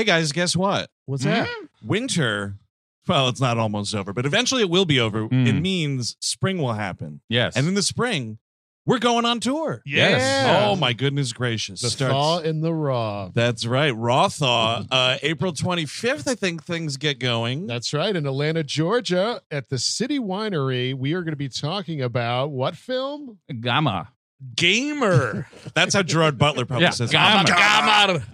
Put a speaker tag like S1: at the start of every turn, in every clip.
S1: Hey guys, guess what?
S2: What's that?
S1: Winter. Well, it's not almost over, but eventually it will be over.
S3: Mm.
S1: It means spring will happen,
S3: Yes.
S1: and in the spring, we're going on tour.
S3: Yes.
S1: Oh my goodness gracious!
S2: The
S1: Starts-
S2: thaw in the raw.
S1: That's right. Raw thaw. Uh, April 25th, I think things get going.
S2: That's right. In Atlanta, Georgia, at the City Winery, we are going to be talking about what film?
S3: Gamma.
S4: Gamer.
S1: That's how Gerard Butler probably
S3: Yeah,
S1: says.
S3: Gamma.
S4: Gamer.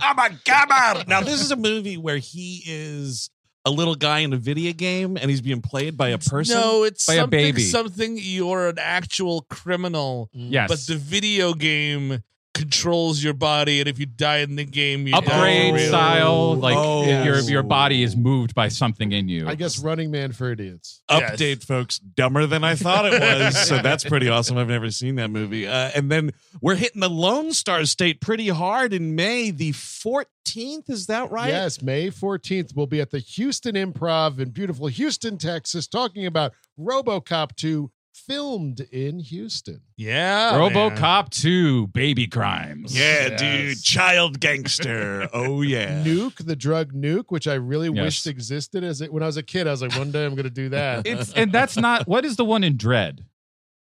S1: I'm a gamer. Now, this is a movie where he is a little guy in a video game and he's being played by a person.
S4: No, it's
S3: By a baby.
S4: something you're an actual criminal,
S3: Yes.
S4: but the video game controls your body, and if you die in the game, you
S3: upgrade
S4: die.
S3: style, like
S1: Oh.
S3: your your body is moved by something in you.
S2: I guess Running Man for Idiots.
S4: Yes.
S1: Update, folks. Dumber than I thought it was. so that's pretty awesome. I've never seen that movie. Uh, and then we're hitting the Lone Star State pretty hard in May, the 14th. Is that right?
S2: Yes, May 14th, we'll be at the Houston Improv in beautiful Houston, Texas, talking about Robocop 2 filmed in Houston.
S4: Yeah, man.
S3: RoboCop 2 Baby Crimes.
S1: Yeah,
S2: Yes.
S1: dude. Child gangster. oh, yeah.
S2: Nuke, the drug Nuke, which I really
S3: Yes.
S2: wished existed as it when I was a kid. I was like, one day I'm going to do that.
S3: It's and that's not what is the one in Dredd?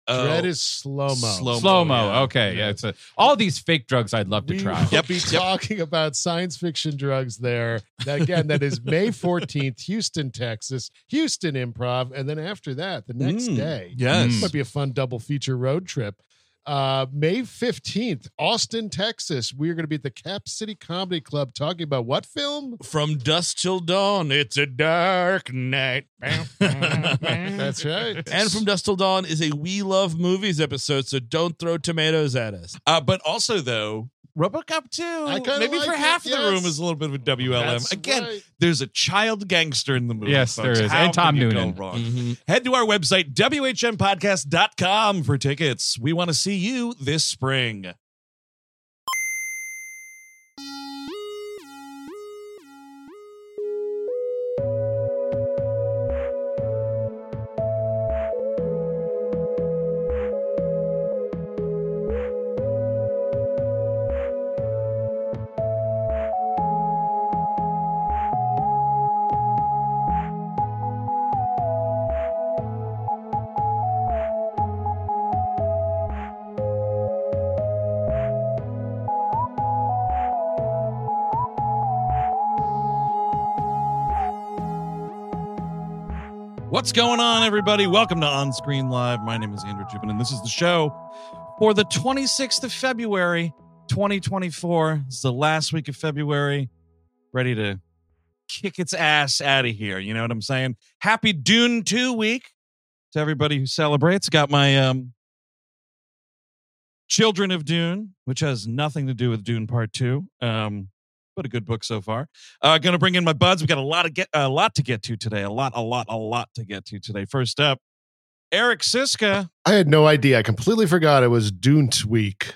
S2: Dredd
S1: Oh,
S2: is slow mo.
S1: Slow-mo.
S3: Slow mo.
S1: yeah.
S3: Okay, yeah. It's a, all these fake drugs I'd love to
S2: We
S3: try.
S2: will
S1: Yep,
S2: be
S1: yep.
S2: talking about science fiction drugs there. That, again, that is May 14th, Houston, Texas, Houston Improv. And then after that, the next
S1: Mm,
S2: day,
S1: Yes.
S3: Mm.
S2: might be a fun double feature road trip. Uh, May 15th, Austin, Texas. We are going to be at the Cap City Comedy Club talking about what film?
S4: From dusk till dawn, it's a dark night.
S2: That's right.
S4: And from dusk till dawn is a We Love Movies episode, so don't throw tomatoes at us.
S1: Uh, but also, though, RoboCop 2,
S2: I
S1: maybe
S2: like
S1: for
S2: it,
S1: half the room is a little bit of a WLM.
S2: That's
S1: Again,
S2: right.
S1: there's a child gangster in the movie.
S3: Yes,
S1: folks.
S3: there is.
S1: How
S3: And Tom
S1: could you go
S3: Noonan.
S1: wrong? Mm-hmm. Head to our website, WHMPodcast.com, for tickets. We want to see you this spring. What's going on, everybody? Welcome to On Screen Live. My name is Andrew Jubin, and this is the show for the 26th of February, 2024. It's the last week of February. Ready to kick its ass out of here. You know what I'm saying? Happy Dune 2 week to everybody who celebrates. Got my um Children of Dune, which has nothing to do with Dune Part 2. Um but a good book so far. Uh, going to bring in my buds. We got a lot of get a lot to get to today. A lot, a lot, a lot to get to today. First up, Eric Siska,
S2: I had no idea. I completely forgot it was Dunt week.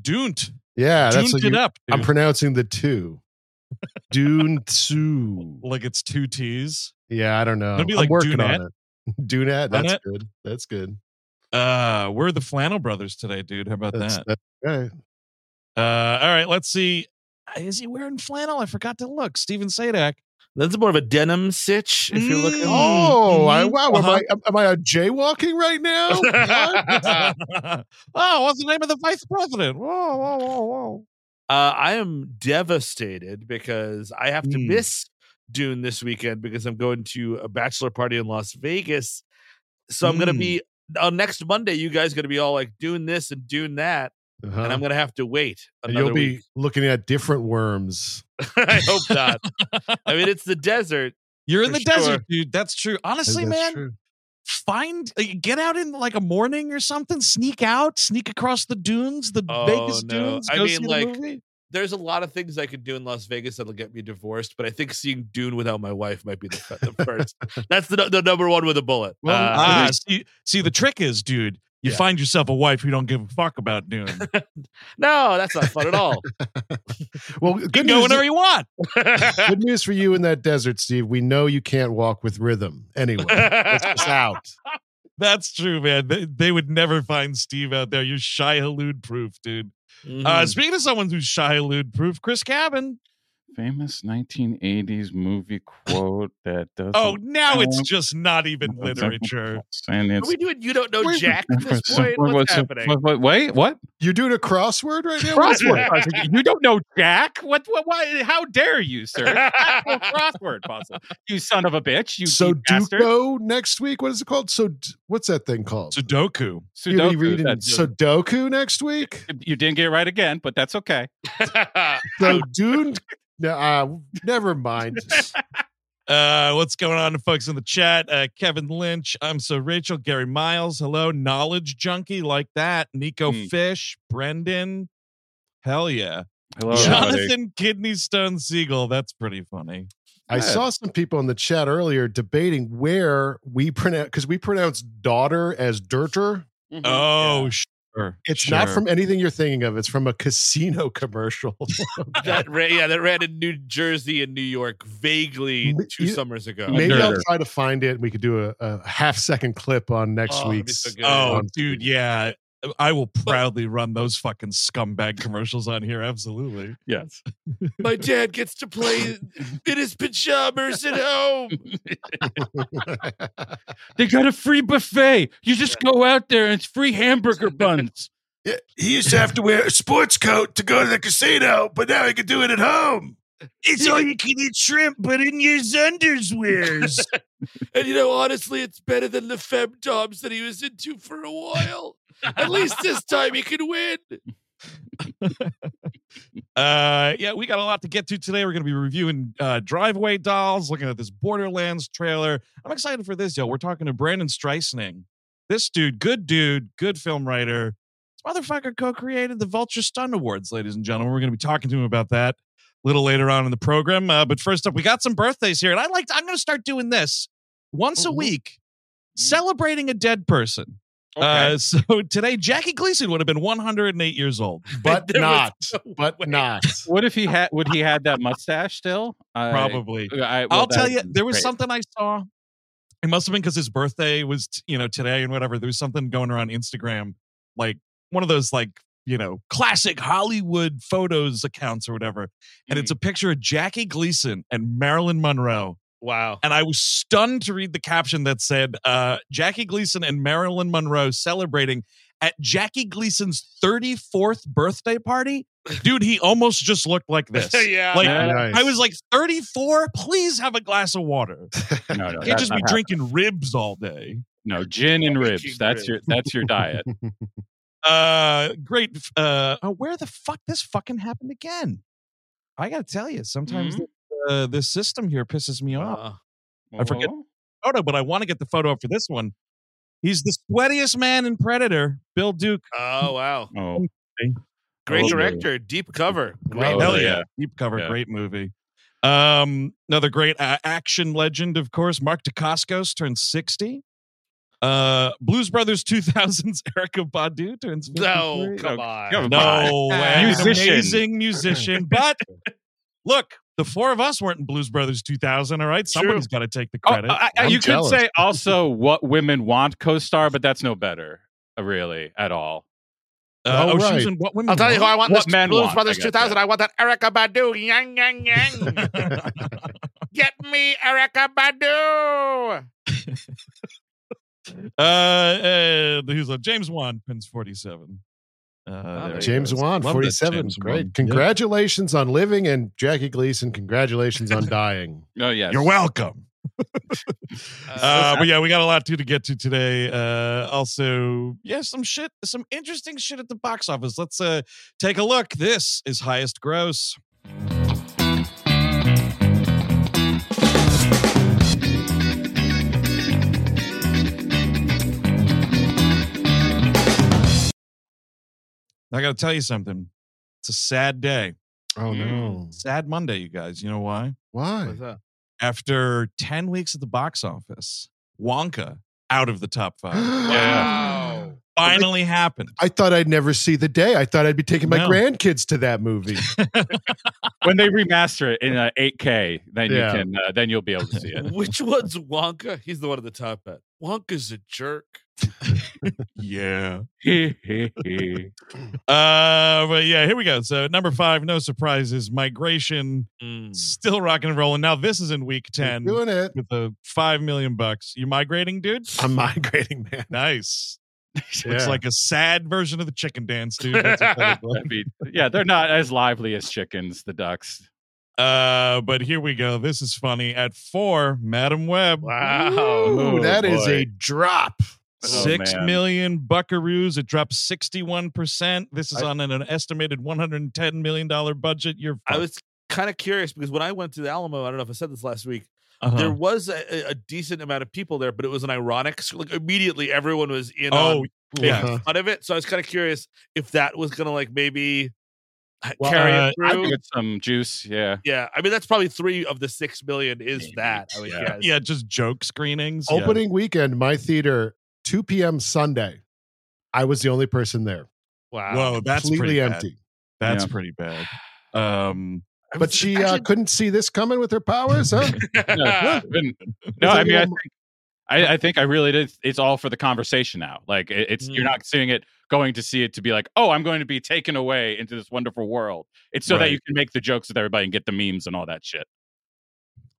S1: Dunt.
S2: Yeah, that's what
S1: it
S2: you,
S1: up.
S2: I'm pronouncing the two. Duntu.
S1: like it's two T's.
S2: Yeah, I don't know.
S1: It'd be
S2: I'm
S1: like
S2: working
S1: Dunette.
S2: on it. Dunette, that's
S1: Dunette?
S2: good. That's good.
S1: Uh, we're the Flannel Brothers today, dude. How about
S2: That's,
S1: that?
S2: that's right.
S1: Uh, all right, let's see. Is he wearing flannel? I forgot to look. Steven Sadak.
S4: That's more of a denim sitch, if you're looking.
S1: Mm.
S2: Oh, I,
S1: Mhm.
S2: wow.
S1: Uh-huh.
S2: Am, I, am, am I uh, jaywalking right now? What?
S1: oh, what's the name of the vice president? Whoa, whoa, whoa, whoa.
S4: Uh, I am devastated because I have to
S1: Mm.
S4: miss Dune this weekend because I'm going to a bachelor party in Las Vegas. So I'm going to
S1: Mm.
S4: be on next Monday. You guys going to be all like doing this and doing that,
S2: Uh-huh.
S4: and I'm going to have to wait
S2: And
S4: another
S2: you'll be
S4: week.
S2: looking at different worms.
S4: I hope not. I mean, it's the desert.
S1: You're in
S4: For
S1: the desert, dude. That's true. Honestly,
S2: That's
S1: man,
S2: true.
S1: find uh, get out in like a morning or something. Sneak out, sneak across the dunes, the
S4: Oh,
S1: Vegas
S4: no.
S1: dunes.
S4: I
S1: go
S4: mean,
S1: see the
S4: like,
S1: movie.
S4: There's a lot of things I could do in Las Vegas that'll get me divorced, but I think seeing Dune without my wife might be the, the first. That's the, the number one with a bullet.
S2: Well,
S4: Uh,
S1: ah, see, see, the trick is, dude, you
S2: Yeah.
S1: find yourself a wife who don't give a fuck about Dune.
S4: No, that's not fun at all.
S2: Well, good
S1: go
S2: news,
S1: whenever you want.
S2: good news for you in that desert, Steve. We know you can't walk with rhythm anyway. Just out.
S1: That's true, man. They, they would never find Steve out there. You're Shai-Hulud proof, dude. Uh,
S4: Mhm.
S1: speaking of someone who's Shai-Hulud proof, Chris Cabin.
S3: Famous 1980s movie quote that does.
S1: Oh, now it's just not even literature.
S3: And
S4: Are
S3: it's.
S4: we doing you don't know
S2: Wait,
S4: Jack at this point? What's
S3: What's-
S4: happening?
S3: what- what- wait, what?
S2: You're doing a crossword right now?
S3: Crossword. you don't know Jack? What? What? Why? How dare you, sir? Crossword puzzle. You son of a bitch. You
S2: so
S3: deep.
S2: Duco next week. What is it called? So what's that thing called?
S1: Sudoku.
S2: You'll be
S3: Sudoku.
S2: reading Sudoku next week.
S3: you didn't get it right again, but that's okay.
S2: So Dune. No, uh, never mind.
S1: Uh, what's going on, folks in the chat? Uh, Kevin Lynch. I'm so Rachel. Gary Miles. Hello, knowledge junkie like that. Nico
S3: Hmm.
S1: Fish. Brendan. Hell yeah.
S3: Hello, everybody.
S1: Jonathan Kidney Stone Siegel. That's pretty funny.
S2: I
S3: Good.
S2: saw some people in the chat earlier debating where we pronounce because we pronounce daughter as dirter.
S3: Mhm.
S1: Oh, sure.
S2: It's not from anything you're thinking of. It's from a casino commercial.
S4: that ran, yeah, that ran in New Jersey and New York vaguely two
S2: you-
S4: summers ago.
S2: Maybe I'll try to find it. and We could do a, a half second clip on next
S4: Oh,
S2: week's.
S4: so. Uh,
S1: oh,
S2: on-
S1: dude, yeah. I will proudly run those fucking scumbag commercials on here. Absolutely.
S3: Yes.
S4: My dad gets to play in his pajamas at home.
S3: They got a free buffet. You just go out there and it's free hamburger buns.
S2: Yeah, he used to have to wear a sports coat to go to the casino, but now he can do it at home.
S1: It's all you can eat shrimp, but in your underwears.
S4: And you know, honestly, it's better than the femtoms that he was into for a while. At least this time he can win.
S1: Uh, yeah, we got a lot to get to today. We're going to be reviewing uh, Drive-Away Dolls, looking at this Borderlands trailer. I'm excited for this, yo. We're talking to Brandon Streussnig. This dude, good dude, good film writer. This motherfucker co-created the Vulture Stunt Awards, ladies and gentlemen. We're going to be talking to him about that a little later on in the program. Uh, but first up, we got some birthdays here, and I like. I'm going to start doing this once a
S2: Mhm.
S1: week, celebrating a dead person.
S3: Okay.
S1: Uh, so today, Jackie Gleason would have been 108 years old.
S2: But not.
S4: no
S2: But
S4: way.
S2: not.
S3: what if he had? Would he had that mustache still? I-
S1: Probably.
S3: I, well,
S1: I'll tell you, there was
S3: great.
S1: something I saw. It must have been because his birthday was, t- you know, today and whatever. There was something going around Instagram, like one of those, like, you know, classic Hollywood photos accounts or whatever. And it's a picture of Jackie Gleason and Marilyn Monroe.
S4: Wow.
S1: And I was stunned to read the caption that said, uh, Jackie Gleason and Marilyn Monroe celebrating at Jackie Gleason's 34th birthday party. Dude, he almost just looked like this.
S4: yeah.
S1: Like,
S2: Nice.
S1: I was like, 34? Please have a glass of water.
S3: No, no,
S1: can't just be
S3: not
S1: drinking ribs all day.
S3: No, gin and ribs. That's your that's your diet.
S1: Uh great. Uh oh, where the fuck this fucking happened again? I gotta tell you, sometimes
S3: Mhm.
S1: This, uh, this system here pisses me off.
S4: Uh,
S1: I forget-
S3: Oh,
S1: Photo, but I want to get the photo up for this one. He's the sweatiest man in Predator, Bill Duke.
S4: oh wow.
S3: Oh,
S4: Great
S3: Oh,
S4: director. Deep cover. Great
S3: Oh,
S1: Hell
S4: movie.
S1: yeah.
S3: yeah.
S1: Deep cover,
S3: Yeah.
S1: great movie. Um, another great uh, action legend, of course. Mark Dacascos turns 60. Uh, Blues Brothers 2000's Erykah Badu turns 53.
S4: No, come on.
S3: come
S1: No way.
S3: Musician.
S1: Amazing musician. But look, the four of us weren't in Blues Brothers 2000, all right? Somebody's got to take the
S3: Oh,
S1: credit.
S3: I- I-
S2: I'm
S3: you
S2: jealous.
S3: could say also what women want co-star, but that's no better, uh, really, at all.
S1: Uh,
S2: Oh,
S1: oh,
S2: right.
S1: in what women?
S4: I'll tell you who I want.
S3: What
S4: this
S3: men
S4: Blues
S3: want,
S4: Brothers
S3: guess,
S4: 2000. I want that Erykah Badu. Yang, yang, yang. Get me Erykah Badu.
S1: Uh, uh, who's on? James Wan, Prince 47. Uh,
S2: James
S1: goes.
S2: Wan, 47.
S1: James
S2: Great.
S1: Wan. Yep.
S2: Congratulations on living, and Jackie Gleason, congratulations on dying.
S3: Oh yes,
S1: You're welcome.
S4: Uh,
S1: Uh, but yeah, we got a lot to, to get to today. Uh, also, yeah, some shit, some interesting shit at the box office. Let's uh, take a look. This is highest gross. I got to tell you something. It's a sad day.
S2: Oh, no. Mm.
S1: Sad Monday, you guys. You know why?
S2: Why?
S4: what's that?
S1: After 10 weeks at the box office, Wonka out of the top five.
S4: Wow.
S1: Finally happened.
S2: I thought I'd never see the day. I thought I'd be taking my
S1: No.
S2: grandkids to that movie.
S3: when they remaster it in uh, 8K, then
S2: Yeah.
S3: you can uh, then you'll be able to see it.
S4: Which one's Wonka? He's the one at the top hat. Wonka's a jerk.
S1: Yeah. Uh, but yeah, here we go. So number five, no surprises. Migration
S4: Mm.
S1: still rocking and rolling. Now this is in week
S2: They're
S1: ten
S2: doing it.
S1: with the five million bucks. You migrating, dude?
S2: I'm migrating, man.
S1: Nice. Looks
S2: Yeah.
S1: like a sad version of the chicken dance, dude. That's what that looks like.
S3: I mean, yeah, they're not as lively as chickens, the ducks.
S1: Uh, but here we go. This is funny. At four, Madam Web.
S4: Wow.
S2: Ooh,
S3: Oh,
S2: that is
S3: boy.
S2: a drop.
S3: Oh,
S1: Six
S3: man.
S1: million buckaroos. It dropped 61%. This is
S2: I-
S1: on an, an estimated $110 million budget. You're
S4: I was kind of curious because when I went to the Alamo, I don't know if I said this last week,
S1: Uh-huh.
S4: there was a, a- a decent amount of people there, but it was an ironic. Like immediately, everyone was in
S1: Oh,
S4: on
S1: yeah.
S4: making fun of it. So I was kind of curious if that was going to like maybe
S1: Well,
S4: carry
S1: uh,
S4: it
S3: I
S4: through.
S3: think it's some juice. Yeah.
S4: yeah, I mean that's probably three of the six million is
S3: Maybe,
S4: that. I would
S3: yeah.
S4: guess.
S1: yeah, just joke screenings. Yeah.
S2: Opening weekend, my theater, 2 p.m. Sunday. I was the only person there.
S4: Wow.
S1: Whoa, that's
S2: completely
S1: pretty bad.
S2: empty.
S1: That's
S3: Yeah.
S1: pretty bad. Um,
S4: I
S2: But
S4: was
S2: she uh, couldn't see this coming with her powers, huh?
S3: No, no, I mean, I
S2: a-
S3: think, I, I think I really did. It's all for the conversation now. Like it, it's you're
S4: Mm.
S3: not seeing it, going to see it to be like, oh, I'm going to be taken away into this wonderful world. It's so that you can make the jokes with everybody and get the memes and all that shit.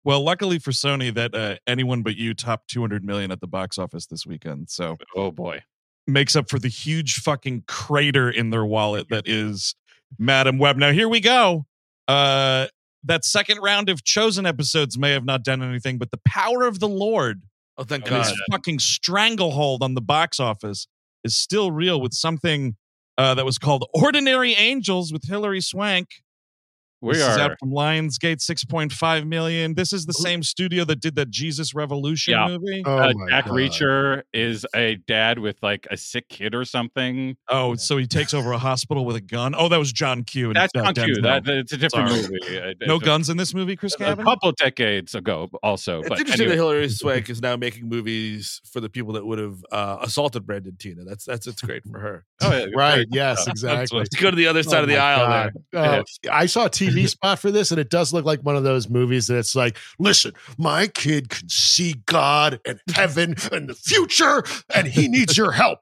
S1: well, luckily for Sony, that uh, anyone but you topped 200 million at the box office this weekend. So
S3: Oh boy.
S1: makes up for the huge fucking crater in their wallet that is Madam Web. Now here we go. Uh that second round of chosen episodes may have not done anything, but the power of the Lord
S4: oh, thank
S1: and
S4: God.
S1: his fucking stranglehold on the box office is still real with something uh, that was called Ordinary Angels with Hilary Swank.
S3: We
S1: this is out
S3: are
S1: from Lionsgate, 6.5 million. This is the same studio that did that Jesus Revolution
S3: Yeah.
S1: movie.
S2: Oh,
S3: uh, Jack
S2: God.
S3: Reacher is a dad with like a sick kid or something.
S1: Oh, so he takes over a hospital with a gun. Oh, that was John Q. and,
S3: That's
S1: uh,
S3: not cute. That, that's a different
S1: Sorry.
S3: movie. Uh,
S1: no guns in this movie, Chris
S3: A couple decades ago, also.
S4: It's
S3: but
S4: interesting
S3: anyway.
S4: that Hilary Swank is now making movies for the people that would have uh, assaulted Brandon Teena. That's that's it's great for her.
S3: Oh, yeah,
S2: Right.
S3: very-
S2: Yes,
S3: uh,
S2: exactly.
S4: To go to the other side
S2: Oh
S4: of the
S2: my
S4: aisle there.
S2: God. Uh, I saw a TV spot for this, and it does look like one of those movies that it's like, listen, my kid can see God and heaven and the future, and he needs your help.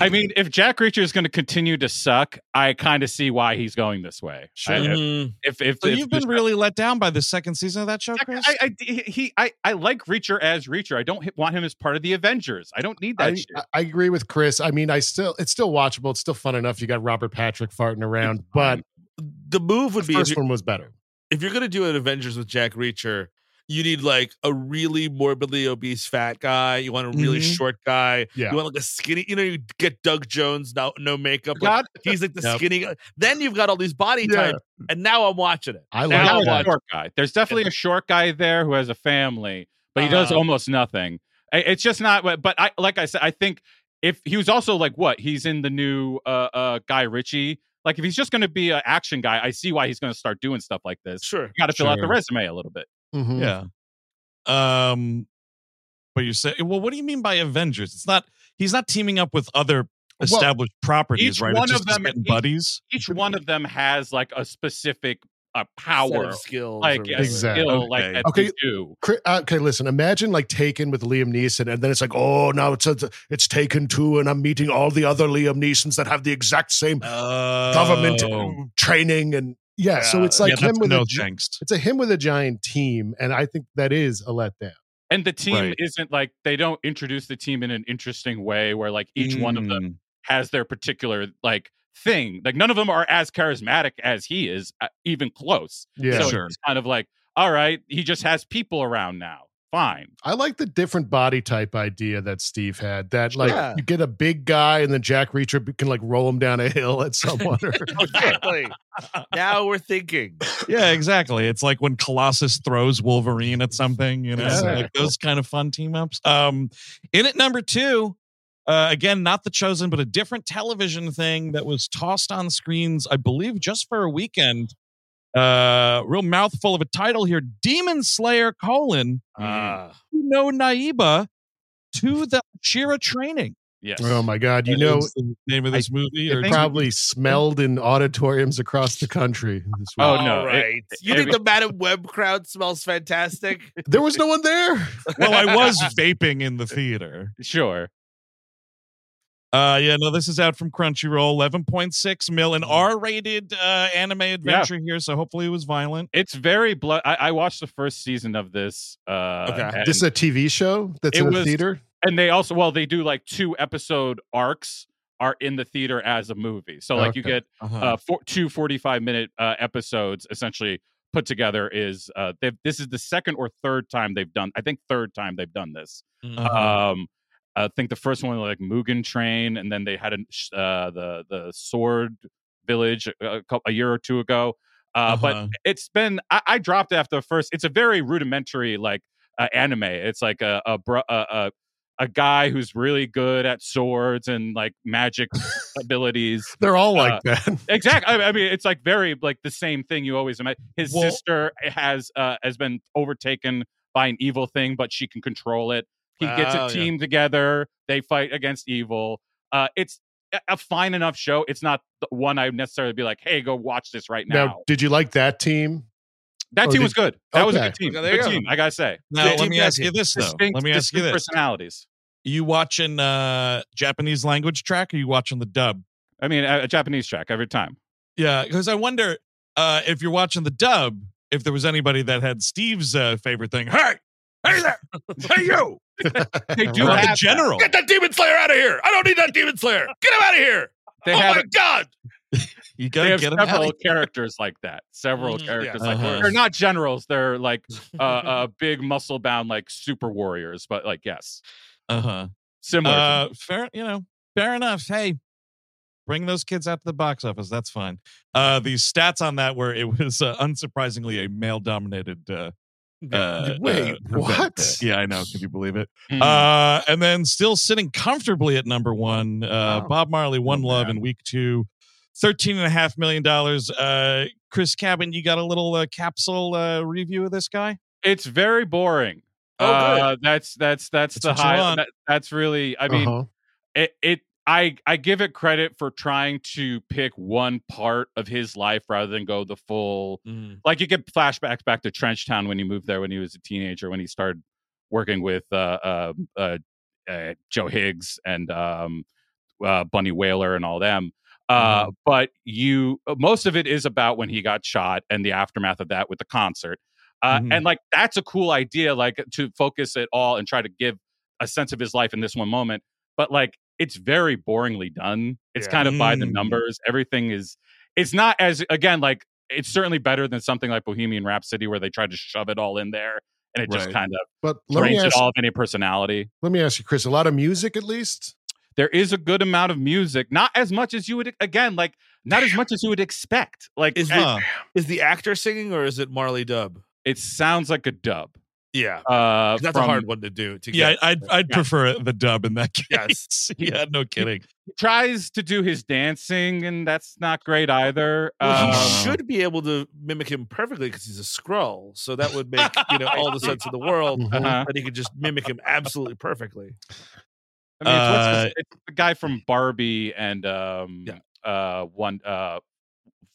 S3: I mean, if Jack Reacher is going to continue to suck, I kind of see why he's going this way.
S2: Sure.
S3: I- if
S4: Mhm.
S3: if, if
S1: So
S3: if
S1: you've been really let down by the second season of that show, Chris.
S3: I, I, he, I, I like Reacher as Reacher. I don't want him as part of the Avengers. I don't need that
S2: I,
S3: shit.
S2: I agree with Chris. I mean, I still, it's still watchable. It's still fun enough. You got Robert Patrick farting around, but
S4: The move would
S2: the
S4: be if
S2: first
S4: you're,
S2: one was better.
S4: if you're gonna do an Avengers with Jack Reacher, you need like a really morbidly obese fat guy. You want a really
S1: Mhm.
S4: short guy.
S2: Yeah.
S4: You want like a skinny. You know, you get Doug Jones, no no makeup. Like, he's like the
S1: Yep.
S4: skinny guy. Then you've got all these body
S2: Yeah.
S4: types, and now I'm watching it.
S2: I
S3: now
S2: like that.
S3: short guy. There's definitely a short guy there who has a family, but he does
S4: Uh-huh.
S3: almost nothing. It's just not. But I, like I said, I think if he was also like what he's in the new uh, uh Guy Ritchie. Like if he's just going to be an action guy, I see why he's going to start doing stuff like this.
S4: Sure.
S3: You got to fill out the resume a little bit.
S2: Mhm.
S1: Yeah. Um, but you say, well, what do you mean by Avengers? It's not. He's not teaming up with other established properties,
S3: each
S1: right?
S3: one
S1: It's
S3: of
S1: just he's
S3: them-
S1: getting
S3: each-
S1: buddies.
S3: Each one of them has like a specific
S4: Set
S3: power,
S4: of skills.
S3: like a.
S2: Exactly.
S3: skill, like
S1: Okay.
S3: that
S2: Okay.
S3: they do.
S2: Uh, Okay, listen. Imagine like Taken with Liam Neeson, and then it's like, oh, now it's a, it's Taken two, and I'm meeting all the other Liam Neesons that have the exact same government
S1: Oh.
S2: training, and yeah, so it's like
S1: yeah,
S2: him with
S1: no
S2: a, gi- it's a him with a giant team, and I think that is a letdown.
S3: And the team
S1: Right.
S3: isn't like they don't introduce the team in an interesting way where like each one of them
S1: Mm.
S3: has their particular like thing. Like none of them are as charismatic as he is, uh, even close.
S2: Yeah,
S3: so
S1: Sure.
S3: it's kind of like, all right, he just has people around now. Fine.
S2: I like the different body type idea that Steve had. That like
S4: Yeah.
S2: you get a big guy, and then Jack Reacher can like roll him down a hill at someone. or-
S4: Exactly. now we're thinking.
S1: Yeah, exactly. It's like when Colossus throws Wolverine at something, you know,
S2: Exactly.
S1: like those kind of fun team ups. Um, in at number two, uh, again, not the chosen, but a different television thing that was tossed on screens, I believe, just for a weekend. Uh, real mouthful of a title here: Demon Slayer: colon no Naiba to the Shira training.
S3: Yes.
S2: Oh my God! You
S1: That
S2: know,
S1: the name of this movie.
S3: I
S1: Or
S3: think-
S2: probably smelled in auditoriums across the country. This
S3: Oh, no,
S4: All
S3: it-
S4: right. you
S3: every-
S4: think the Madam Web crowd smells fantastic?
S2: there was no one there.
S1: well, I was vaping in the theater.
S3: Sure.
S1: Uh, yeah, no, this is out from Crunchyroll, eleven point six mil, an R-rated uh, anime adventure here. So hopefully it was violent.
S3: It's very blood. I, I watched the first season of this. Uh,
S4: Okay.
S2: This is a TV show that's in a
S3: was-
S2: theater.
S3: and they also well they do like two episode arcs are in the theater as a movie. So like you get
S1: Uh-huh.
S3: uh four, two 45 minute uh, episodes essentially put together is uh this is the second or third time they've done I think third time they've done this.
S1: Uh-huh.
S3: Um I think the first one was like Mugen Train and then they had a, uh the the Sword Village a, a, couple, a year or two ago. Uh, but
S1: Uh-huh.
S3: it's been I, I dropped after the first. It's a very rudimentary like uh, anime. It's like a a, a a a guy who's really good at swords and like magic abilities.
S2: They're all
S3: uh,
S2: like that.
S3: Exactly. I, I mean, it's like very like the same thing you always imagine. His
S1: Well-
S3: sister has uh, has been overtaken by an evil thing, but she can control it. He gets
S4: Oh,
S3: a
S4: yeah.
S3: team together. They fight against evil. Uh, it's a- a fine enough show. It's not the one I would necessarily be like, "Hey, go watch this right now."
S2: Now, did you like that team?
S3: that
S2: oh,
S3: team
S2: did-
S3: was good. That was a good team.
S4: Okay,
S3: good
S4: go.
S3: team. I gotta say.
S1: now
S4: Team
S1: let me ask you this though.
S3: Distinct,
S1: let me ask you this:
S3: personalities.
S1: you watching uh Japanese language track? Or you watching the dub?
S3: I mean, a, a Japanese track every time.
S1: Yeah, because I wonder uh if you're watching the dub, if there was anybody that had Steve's uh, favorite thing. Hey, hey there, hey you,
S3: They do
S1: or
S3: have
S1: the general.
S4: Get that demon slayer out of here! I don't need that demon slayer. Get him out of here!
S3: They
S4: oh
S3: have
S4: my god!
S1: You gotta
S3: have
S1: get him out.
S3: several characters like that. Several
S4: Mhm,
S3: characters
S4: yeah.
S3: like
S1: Uh-huh.
S3: they're not generals. They're like uh, uh big muscle bound like super warriors. But like yes,
S1: Uh huh.
S3: similar.
S1: Uh, fair, you know, fair enough. Hey, bring those kids out to the box office. That's fine. Uh, the stats on that were it was uh, unsurprisingly a male dominated. Uh, uh,
S2: Wait,
S1: uh,
S2: what?
S1: event. Yeah, I know. Can you believe it?
S3: Hmm.
S1: Uh, and then still sitting comfortably at number one, uh,
S4: Wow.
S1: Bob Marley, One
S3: Oh,
S1: Love
S3: man.
S1: in week two, two, thirteen and a half million dollars. Uh, Chris Cabin, you got a little uh, capsule uh, review of this guy?
S3: it's very boring.
S4: Oh,
S3: uh, that's that's that's,
S1: That's
S3: the high. That, that's really. I mean,
S2: Uh-huh.
S3: it, it I I give it credit for trying to pick one part of his life rather than go the full
S4: Mm.
S3: like you get flashbacks back to Trenchtown when he moved there when he was a teenager when he started working with uh uh, uh, uh Joe Higgs and um uh Bunny Wailer and all them uh but you most of it is about when he got shot and the aftermath of that with the concert uh
S1: Mhm.
S3: and like that's a cool idea like to focus it all and try to give a sense of his life in this one moment but like it's very boringly done it's
S4: Yeah.
S3: kind of by the
S1: Mm.
S3: numbers everything is it's not as again like it's certainly better than something like Bohemian Rhapsody where they tried to shove it all in there and it just kind of
S2: But let me
S3: drains it all of any personality.
S2: Let me ask you, Chris. A lot of music, at least.
S3: There is a good amount of music, not as much as you would again, like not as much as you would expect. Like
S4: Is. Is the actor singing or is it Marley Dub?
S3: it sounds like a dub.
S4: Yeah,
S3: Uh,
S4: that's
S3: from-
S4: a hard one to do. To
S1: Yeah,
S4: get.
S1: I'd I'd
S3: Yeah.
S1: prefer the dub in that case.
S4: Yes.
S1: yeah, no kidding.
S3: He tries to do his dancing, and that's not great either.
S4: Well, he
S3: Um,
S1: Uh,
S4: should be able to mimic him perfectly because he's a Skrull. So that would make you know all the sense in the world.
S3: Uh-huh.
S4: That he could just mimic him absolutely perfectly.
S3: I mean, it's,
S1: Uh,
S3: his- it's the guy from Barbie and um,
S4: Yeah.
S3: uh, one uh,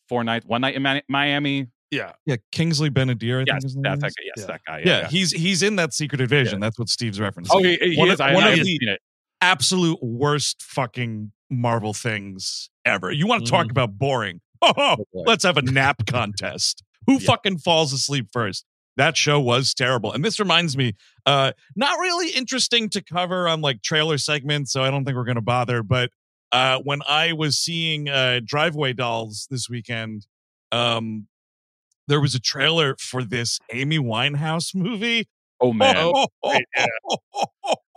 S3: four nights, one night in Miami.
S4: Yeah,
S1: Yeah, Kingsley Ben-Adir. I
S3: Yes,
S1: think
S3: that's that
S1: is.
S3: guy. Yes,
S4: Yeah.
S3: that guy.
S1: Yeah, he's he's in that Secret Invasion. That's what Steve's referencing.
S3: Oh, he, he
S1: One of-
S3: I,
S1: one
S3: I
S1: of
S3: haven't
S1: the-
S3: seen it.
S1: absolute worst fucking Marvel things ever. You want to talk
S4: Mhm.
S1: about boring? Oh,
S3: Oh,
S1: let's have a nap contest. Who
S3: Yeah.
S1: fucking falls asleep first? That show was terrible. And this reminds me, uh, not really interesting to cover on like trailer segments, so I don't think we're gonna bother. But uh when I was seeing uh Drive-Away Dolls this weekend, um there was a trailer for this Amy Winehouse movie.
S3: Oh man,
S4: right, yeah.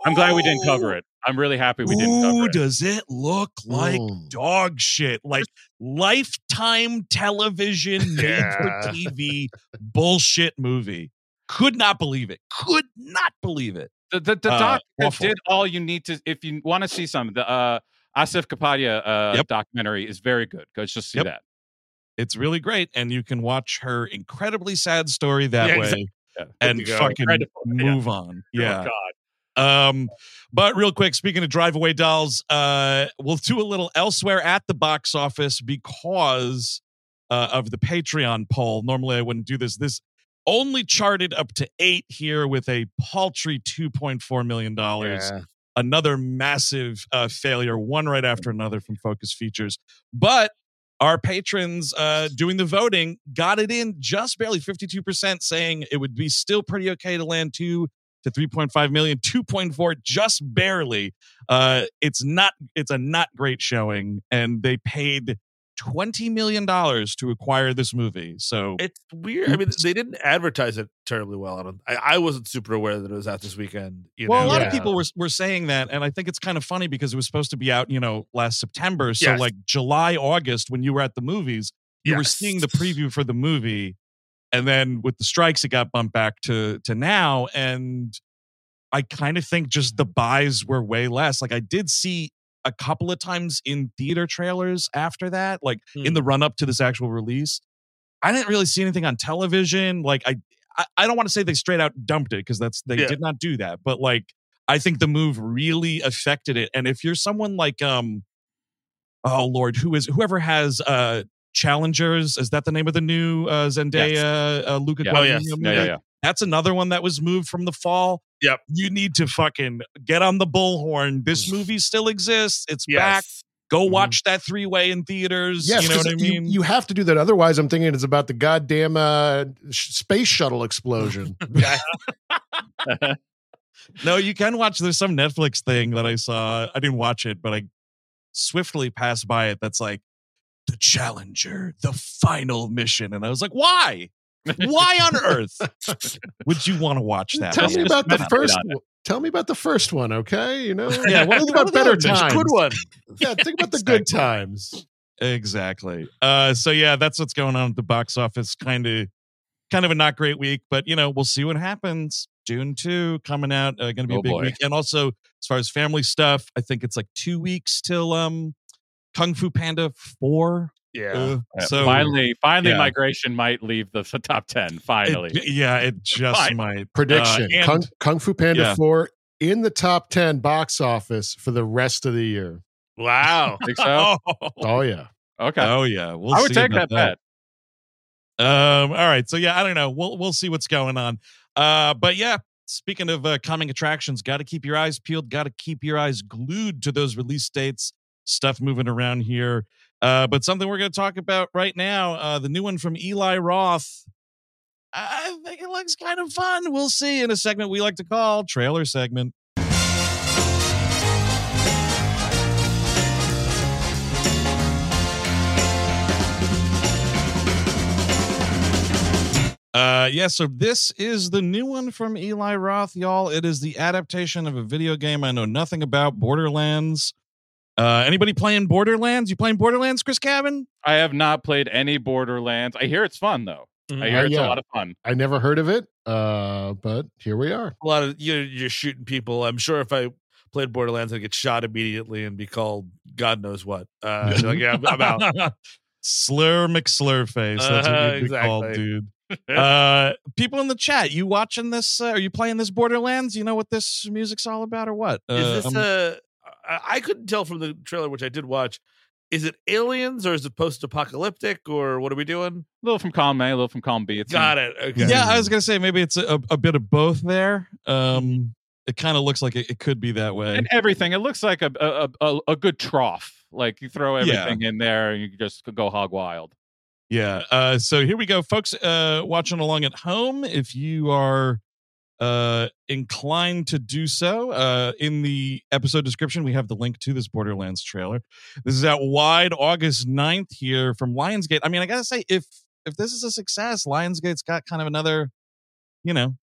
S3: I'm glad we didn't cover it. I'm really happy we didn't cover
S1: Ooh,
S3: it.
S1: does it look like
S2: Mm.
S1: dog shit? Like lifetime television, made for TV bullshit movie. Could not believe it. Could not believe it.
S3: The the, the
S1: Uh,
S3: doc that did all you need to if you want to see some. The uh, Asif Kapadia uh,
S1: Yep.
S3: documentary is very good. Go just see
S1: Yep.
S3: that.
S1: It's really great, and you can watch her incredibly sad story that
S4: Yeah,
S1: way
S4: exactly.
S3: Yeah.
S1: and
S4: Good to go.
S1: fucking
S3: Incredible. Yeah.
S1: move on.
S3: Oh,
S1: Yeah.
S3: God.
S1: Um, but real quick, speaking of drive away dolls, uh, we'll do a little elsewhere at the box office because uh, of the Patreon poll. Normally, I wouldn't do this. This only charted up to eight here with a paltry two point four million dollars.
S4: Yeah.
S1: Another massive uh, failure, one right after another from Focus Features. But our patrons uh, doing the voting got it in just barely 52% saying it would be still pretty okay to land two to 3.5 million 2.4 just barely. Uh it's not it's a not great showing and they paid 20 million dollars to acquire this movie so
S4: It's weird. I mean, they didn't advertise it terribly well. I don't. I, I wasn't super aware that it was out this weekend. You
S1: well, a lot
S2: Yeah.
S1: of people were were saying that, and I think it's kind of funny because it was supposed to be out, you know, last September. So
S4: Yes.
S1: like July, August, when you were at the movies, you were seeing the preview for the movie, and then with the strikes, it got bumped back to to now. And I kind of think just the buys were way less. Like I did see a couple of times in theater trailers after that, like in
S4: Hmm.
S1: the run up to this actual release. I didn't really see anything on television. Like I, I, I don't want to say they straight out dumped it because that's they
S4: Yeah.
S1: did not do that. But like I think the move really affected it. And if you're someone like um, oh lord, who is whoever has uh challengers? Is that the name of the new uh, Zendaya uh, Luca
S3: Yeah.
S4: Oh, yes.
S3: Yeah, yeah, yeah.
S1: That's another one that was moved from the fall.
S4: Yep.
S1: You need to fucking get on the bullhorn. This movie still exists. It's back.
S4: Yes.
S1: Go
S2: Mhm.
S1: watch that three way in theaters.
S2: Yes,
S1: you know what I mean?
S2: You, have to do that. Otherwise, I'm thinking it's about the goddamn uh, sh- space shuttle explosion.
S1: No, you can watch. There's some Netflix thing that I saw. I didn't watch it, but I swiftly passed by it. That's like the Challenger, the final mission, and I was like, why? Why on earth would you want to watch that?
S2: tell me about the first. one. Tell me about the first one, okay? You know,
S1: Yeah, what-
S2: think about better
S1: other
S2: times.
S4: Good one.
S2: Yeah, think about the good times.
S1: Exactly. Uh, so yeah, that's what's going on at the box office. Kind of, kind of a not great week, but you know, we'll see what happens. Dune two coming out, uh, going to be
S3: Oh,
S1: a big
S3: boy.
S1: week. And also, as far as family stuff, I think it's like two weeks till um, Kung Fu Panda four.
S4: Yeah.
S1: Uh, so
S3: finally, finally,
S1: yeah.
S3: migration might leave the, the top ten.
S1: it-
S3: Finally,
S1: yeah, it just
S3: Fine.
S1: might.
S2: Prediction:
S1: Uh, and-
S2: Kung, Kung Fu Panda
S1: yeah.
S2: four in the top ten box office for the rest of the year.
S4: Wow.
S3: think so.
S1: Oh,
S2: Oh yeah,
S3: Okay,
S1: oh yeah, we'll
S3: I would
S1: see
S3: take
S1: about
S3: that bet.
S1: Um, all right. So yeah, I don't know. We'll we'll see what's going on. Uh, but yeah, speaking of uh, coming attractions, got to keep your eyes peeled. Got to keep your eyes glued to those release dates. Stuff moving around here. Uh, but something we're going to talk about right now. Uh, the new one from Eli Roth. I think it looks kind of fun. We'll see in a segment we like to call trailer segment. Uh, yeah, so this is the new one from Eli Roth, y'all. It is the adaptation of a video game I know nothing about, Borderlands. Uh, anybody playing Borderlands? You playing Borderlands, Chris Cabin?
S3: I have not played any Borderlands. I hear it's fun though. I
S4: Mhm.
S3: hear
S2: Uh,
S3: it's
S2: yeah.
S3: a lot of fun.
S2: I never heard of it, uh, but here we are.
S4: A lot of you're, you're shooting people. I'm sure if I played Borderlands, I'd get shot immediately and be called God knows what. Uh, like, yeah, I'm, I'm out.
S1: Slur McSlurface. That's what
S4: Uh-huh,
S1: you'd be called, dude. uh, people in the chat, you watching this? Uh, are you playing this Borderlands? You know what this music's all about, or what? Uh,
S4: Is this
S1: I'm-
S4: a? I I couldn't tell from the trailer, which I did watch. Is it aliens or is it post-apocalyptic or what are we doing?
S3: A little from column A, a little from column B. It's
S4: Got it. Okay.
S1: Yeah, I was gonna say maybe it's a, a bit of both there. Um, it kind of looks like it, it could be that way.
S3: and everything. It looks like a a, a, a good trough. Like you throw
S1: Yeah.
S3: everything in there and you just go hog wild.
S1: Yeah. Uh, so here we go, folks. Uh, watching along at home, if you are uh, inclined to do so, uh, in the episode description, we have the link to this Borderlands trailer. This is out wide August 9th here from Lionsgate. I mean, I gotta say, if if this is a success, Lionsgate's got kind of another, you know,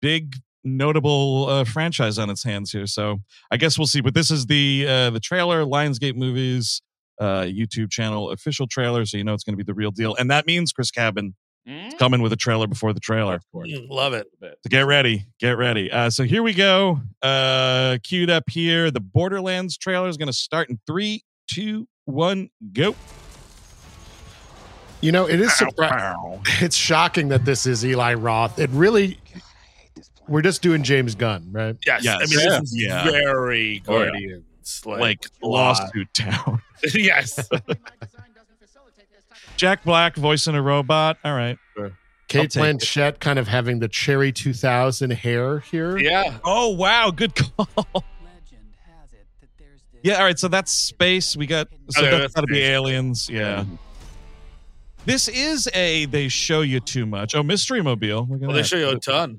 S1: big notable uh, franchise on its hands here. So I guess we'll see. But this is the uh, the trailer, Lionsgate Movies uh, YouTube channel official trailer, so you know it's going to be the real deal. And that means Chris Cabin
S3: Mm?
S1: coming with a trailer before the trailer.
S3: Of course.
S4: Mm, love it.
S1: So get ready, get ready. Uh, so here we go. Uh, queued up here. The Borderlands trailer is going to start in three, two, one, go.
S2: You know, it is surprising. It's shocking that this is Eli Roth. It really, we're just doing James Gunn, right?
S4: Yes.
S1: Yes.
S4: I mean,
S3: Yeah.
S4: this is
S1: Yeah.
S4: very
S3: Oh, yeah.
S4: Guardians. Like,
S1: like
S4: a lot.
S1: lawsuit town.
S4: yes.
S1: Jack Black voicing a robot. All right.
S2: Kate
S1: take.
S2: Blanchett kind of having the cherry 2000 hair here.
S4: Yeah.
S1: Oh wow, good call. Yeah, all right. So that's space. We got so
S4: Okay,
S1: that's
S4: that's
S1: got to be aliens. Yeah. This is a they show you too much. Oh, Mystery Mobile. Look at
S4: Well, they show you a ton.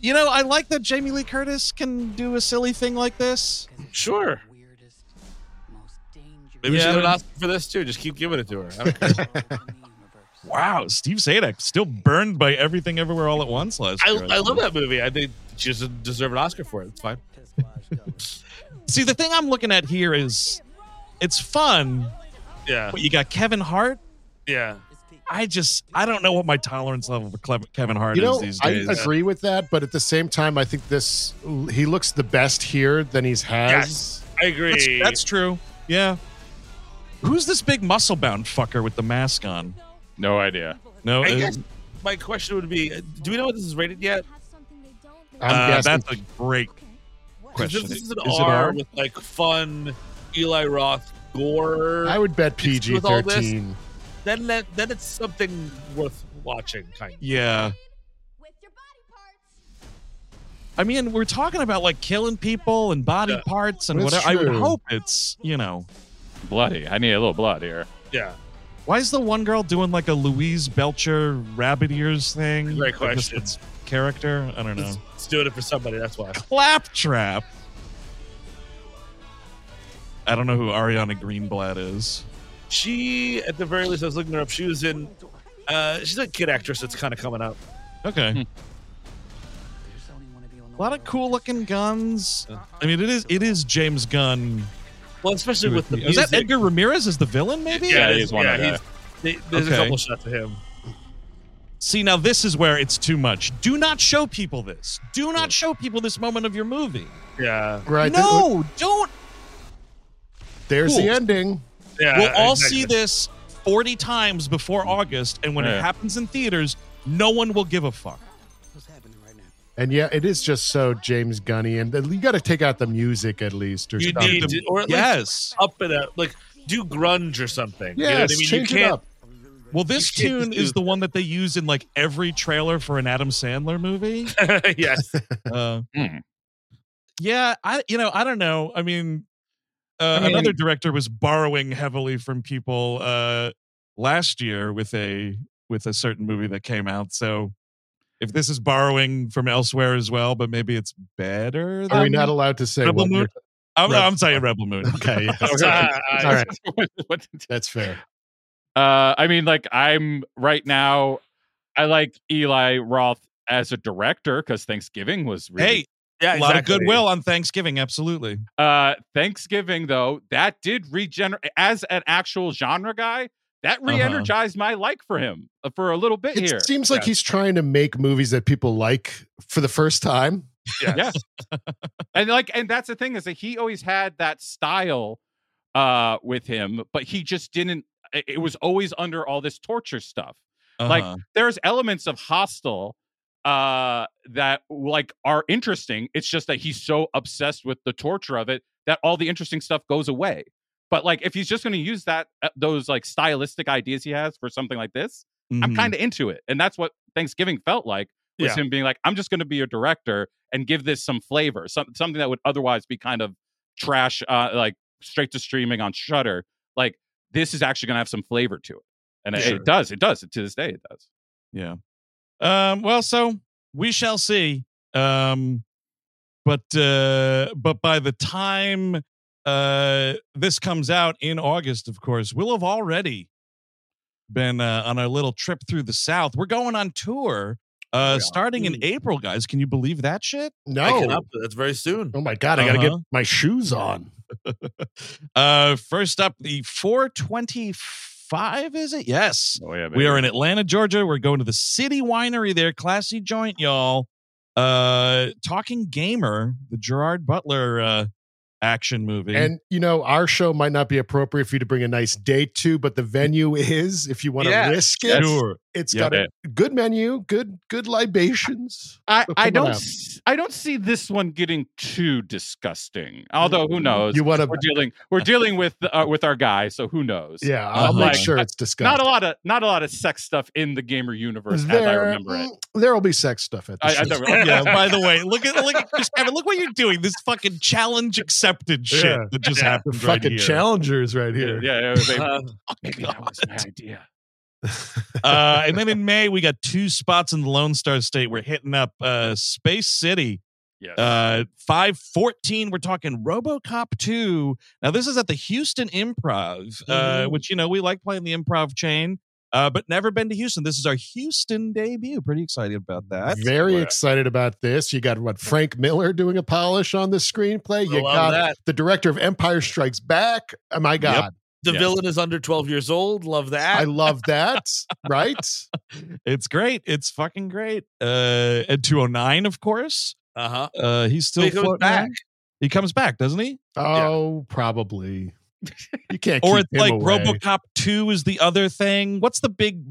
S1: You know, I like that Jamie Lee Curtis can do a silly thing like this.
S4: Sure. Maybe
S1: Yeah,
S4: she got an
S1: but-
S4: Oscar for this too. Just keep giving it to her. I don't care.
S1: Wow, Steve Sadek still burned by everything everywhere all at once last
S4: I,
S1: year.
S4: I love that movie. I think she doesn't deserve an Oscar for it. It's fine.
S1: See, the thing I'm looking at here is it's fun,
S4: Yeah.
S1: but you got Kevin Hart.
S4: Yeah.
S1: I just I don't know what my tolerance level for Kevin Hart
S2: You know,
S1: is these
S2: I agree with that, but at the same time, I think this he looks the best here than he's has.
S4: Yes. I agree.
S1: That's, that's true. Yeah. Who's this big muscle bound fucker with the mask on?
S3: No idea.
S1: No,
S4: I
S1: uh,
S4: guess my question would be: uh, Do we know what this is rated yet?
S1: Uh, that's a great
S4: 'Cause
S1: question.
S4: This is an
S1: Is it
S4: R,
S1: R?
S4: with like fun Eli Roth gore,
S2: I would bet PG
S4: with all this-
S2: 13.
S4: then that then it's something worth watching. Kind of.
S1: Yeah. I mean, we're talking about like killing people and body
S4: Yeah.
S1: parts and
S2: That's
S1: whatever. I would hope it's, you know.
S3: Bloody. I need a little blood here.
S4: Yeah.
S1: Why is the one girl doing like a Louise Belcher rabbit ears thing?
S4: Great
S1: I guess
S4: question.
S1: it's character. I don't know.
S4: It's, it's doing it for somebody. That's why.
S1: Claptrap. I don't know who Ariana Greenblatt is.
S4: She, at the very least, I was looking her up. She was in. Uh, she's a kid actress that's kind of coming up.
S1: Okay.
S3: Hmm.
S1: A lot of cool looking guns. I mean, it is it is James Gunn.
S4: Well, especially with the
S1: is that Edgar Ramirez as the villain? Maybe.
S3: Yeah,
S4: it
S3: he's one
S4: yeah,
S3: of the-
S4: he's- they- there's
S1: Okay.
S4: a couple shots of him.
S1: See, now this is where it's too much. Do not show people this. Do not show people this moment of your movie.
S4: Yeah.
S2: Right.
S1: no, don't.
S2: There's the ending.
S4: Yeah.
S1: we'll all
S4: exactly.
S1: see this 40 times before August, and when it happens in theaters, no one will give a fuck.
S2: And yeah, it is just so James Gunny. And you got to take out the music at least. Or
S4: You
S2: something.
S4: need to, or at least
S1: Yes.
S4: up it up, like do grunge or something. you know
S2: Yes,
S4: I mean?
S2: change
S4: you
S2: it
S4: can't.
S2: up.
S1: Well, this tune is the one that they use in like every trailer for an Adam Sandler movie.
S4: yes.
S1: Uh,
S3: Hmm.
S1: yeah, I you know I don't know. I mean, uh,
S3: I mean-
S1: another director was borrowing heavily from people uh, last year with a with a certain movie that came out. So if this is borrowing from elsewhere as well, but maybe it's better.
S2: Are we
S1: than-
S2: not allowed to say
S1: Rebel Moon? I'm,
S2: Rebel-
S1: I'm saying Rebel Moon.
S2: Okay, yes.
S4: Ah,
S2: All right.
S3: What-
S2: That's fair.
S3: Uh, I mean, like I'm right now. I like Eli Roth as a director because Thanksgiving was really.
S1: Hey,
S4: Yeah,
S1: a lot of goodwill on Thanksgiving. Absolutely.
S3: Uh, Thanksgiving though that did regenerate as an actual genre guy. That
S1: Uh-huh.
S3: re-energized my like for him uh, for a little bit here.
S2: It
S3: here.
S2: seems like
S3: Yeah.
S2: he's trying to make movies that people like for the first time.
S3: yeah and like and that's the thing is that he always had that style uh with him but he just didn't it it was always under all this torture stuff Like,
S1: Uh-huh.
S3: there's elements of Hostel uh that like are interesting it's just that he's so obsessed with the torture of it that all the interesting stuff goes away but like if he's just going to use that uh, those like stylistic ideas he has for something like this i'm
S1: Mhm.
S3: kind of into it and that's what thanksgiving felt like was
S4: Yeah.
S3: him being like i'm just going to be a director and give this some flavor some, something that would otherwise be kind of trash uh like straight to streaming on Shudder like this is actually going to have some flavor to it and it,
S1: Sure.
S3: it does it does to this day it does
S1: Yeah. Um, well, so we shall see. Um, but uh, but by the time uh, this comes out in August, of course, we'll have already been uh, on our little trip through the South. We're going on tour uh,
S3: are.
S1: starting in April, guys. Can you believe that shit?
S4: I
S2: No.
S4: cannot. That's very soon.
S2: Oh my god, I gotta get
S1: Uh-huh.
S2: my shoes on.
S1: Uh, first up, the 425, is it? Yes.
S3: oh yeah
S1: We are in Atlanta, Georgia. We're going to the City Winery there. Classy joint, y'all. Uh Talking Gamer, the Gerard Butler uh action movie.
S2: And you know, our show might not be appropriate for you to bring a nice date to, but the venue is if you want to
S4: Yeah.
S2: risk it.
S1: sure.
S2: It's
S1: Yeah.
S2: got a good menu, good good libations.
S3: I,
S2: So
S3: I don't
S2: on.
S3: s- I don't see this one getting too disgusting. Although who knows?
S2: You want to we're
S3: dealing we're dealing with uh, with our guy, so who knows?
S2: Yeah,
S3: Uh,
S2: I'll make
S3: like,
S2: sure
S3: uh,
S2: it's discussed.
S3: Not a lot of not a lot of sex stuff in the gamer universe as I
S2: There,
S3: remember it.
S2: mm, there will be sex stuff at the
S3: I- I
S2: show.
S1: yeah. By the way, look at look at Chris Cabin. Look what you're doing. This fucking challenge accepted shit
S2: Yeah.
S1: that just
S3: Yeah.
S1: happened right
S2: Fucking
S1: here.
S2: challengers right here.
S3: yeah, yeah, they-
S4: Uh,
S3: maybe that was my idea.
S1: Uh, and then in May, we got two spots in the Lone Star State. We're hitting up uh, Space City.
S3: Yes.
S1: Uh, 514, we're talking Robocop 2. Now, this is at the Houston Improv, uh, which, you know, we like playing the improv chain, uh, but never been to Houston. This is our Houston debut. Pretty excited about that.
S2: Very
S3: Wow.
S2: excited about this. You got what Frank Miller doing a polish on the screenplay. You got
S4: that.
S2: the director of Empire Strikes Back. Oh my god,
S4: The
S3: Yes.
S4: villain is under 12 years old. Love that.
S2: I love that. right?
S1: It's great. It's fucking great. Uh, and 209, of course.
S4: Uh huh.
S1: Uh, he's still
S4: He comes back.
S1: around. He comes back, doesn't he?
S2: Oh, probably. You can't.
S1: Or
S2: keep
S1: it's like
S2: away.
S1: RoboCop 2 is the other thing. What's the big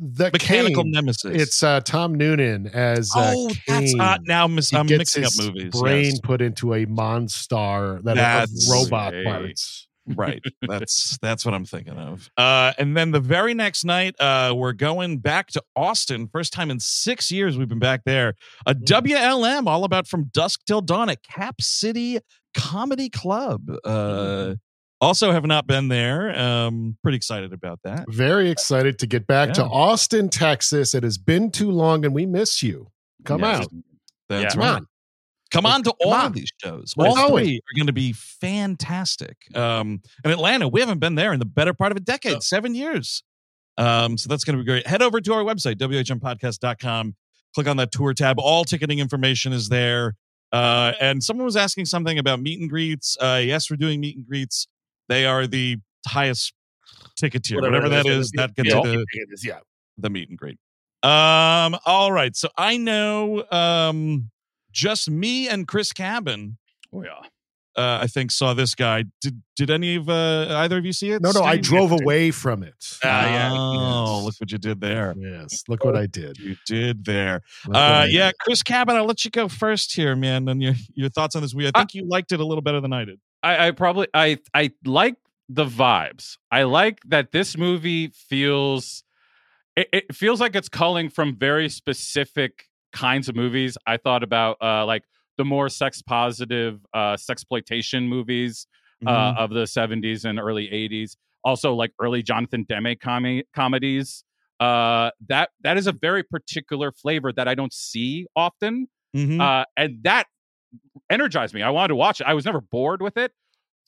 S2: the
S1: mechanical
S2: Kane.
S1: nemesis?
S2: It's uh, Tom Noonan as uh,
S1: oh, that's
S2: Kane.
S1: hot. Now I'm, mis- I'm mixing up
S2: his
S1: movies.
S2: Brain
S1: yes.
S2: put into a monster that
S1: That's-
S2: of robot parts.
S1: Right. That's that's what i'm thinking of. Uh and then the very next night uh we're going back to austin first time in six years we've been back there. A WHM all about from dusk till dawn at cap city comedy club. Uh also have not been there. Um pretty excited about that.
S2: Very excited to get back to Austin, Texas. It has been too long, and we miss you. Come
S3: Yes.
S2: out.
S1: that's
S3: Yeah.
S1: right
S2: Come on.
S1: Come to all
S2: on.
S1: of these shows.
S2: We're
S1: All
S2: going.
S1: three are going to be fantastic. Um, in Atlanta, we haven't been there in the better part of a decade,
S4: No.
S1: seven years. Um, so that's going to be great. Head over to our website, whmpodcast.com. Click on that tour tab. All ticketing information is there. Uh, and someone was asking something about meet and greets. Uh, yes, we're doing meet and greets. They are the highest ticket tier, whatever, that is. That gets
S4: yeah, it is, yeah.
S1: the meet and greet. Um, all right. So I know um just me and Chris Cabin,
S3: Oh yeah.
S1: uh, I think saw this guy. Did did any of uh either of you see it?
S2: No, no, I drove away from it.
S4: Ah, yeah.
S1: Oh,
S2: Yes.
S1: look what you did there.
S2: Yes, look what I did.
S1: You did there. Uh yeah,
S2: did.
S1: Chris Cabin, I'll let you go first here, man. And your your thoughts on this movie. I think you liked it a little better than I did.
S3: I, I probably I I like the vibes. I like that this movie feels it, it feels like it's calling from very specific kinds of movies. I thought about uh like the more sex positive uh sexploitation movies uh, of the 70s and early 80s. Also like early Jonathan Demme com- comedies. Uh that that is a very particular flavor that I don't see often.
S1: Mhm.
S3: Uh, and that energized me. I wanted to watch it. I was never bored with it.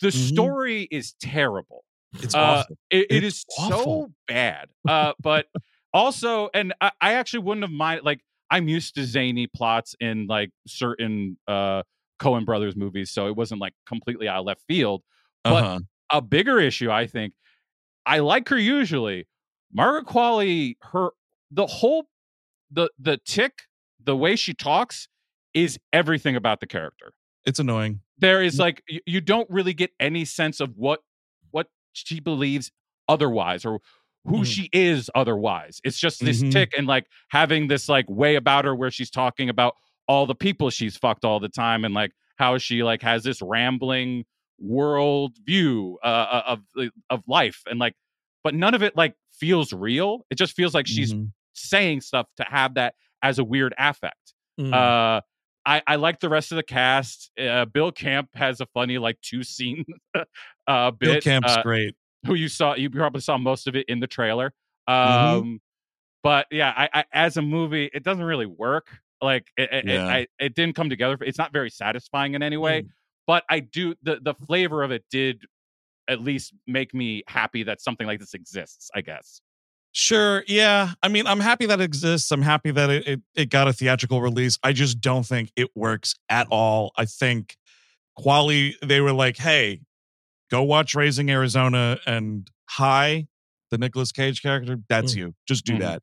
S3: The
S1: Mhm.
S3: story is terrible.
S1: it's
S3: uh,
S1: awful.
S3: It, it
S1: It's
S3: is so bad. Uh, but also, and I, I actually wouldn't have minded. Like I'm used to zany plots in like certain uh Coen Brothers movies, so it wasn't like completely out of left field. but-
S1: Uh-huh.
S3: A bigger issue, I think. I like her usually. Margaret Qualley, her the whole the the tick, the way she talks is everything about the character
S1: It's annoying.
S3: there is like you don't really get any sense of what what she believes otherwise or who
S1: Mhm.
S3: she is otherwise it's just this
S1: Mhm.
S3: tick and like having this like way about her where she's talking about all the people she's fucked all the time and like how she like has this rambling world view uh, of of life and like but none of it like feels real it just feels like she's
S1: Mhm.
S3: saying stuff to have that as a weird affect
S4: Mm.
S3: uh, I I like the rest of the cast. Uh, Bill Camp has a funny like two scene uh bit.
S1: Bill Camp's
S3: uh,
S1: great.
S3: Who you saw you probably saw most of it in the trailer. Um,
S1: Mhm.
S3: but yeah, I, I as a movie, it doesn't really work. Like it, it,
S1: Yeah.
S3: it, I, it didn't come together. It's not very satisfying in any way. But I do the the flavor of it did at least make me happy that something like this exists. I guess.
S1: Sure. Yeah. I mean, I'm happy that it exists. I'm happy that it, it, it got a theatrical release. I just don't think it works at all. I think Qualley, they were like, hey, go watch Raising Arizona and Hi, the Nicolas Cage character. That's
S4: Mm.
S1: you. Just do
S3: Mhm.
S1: that.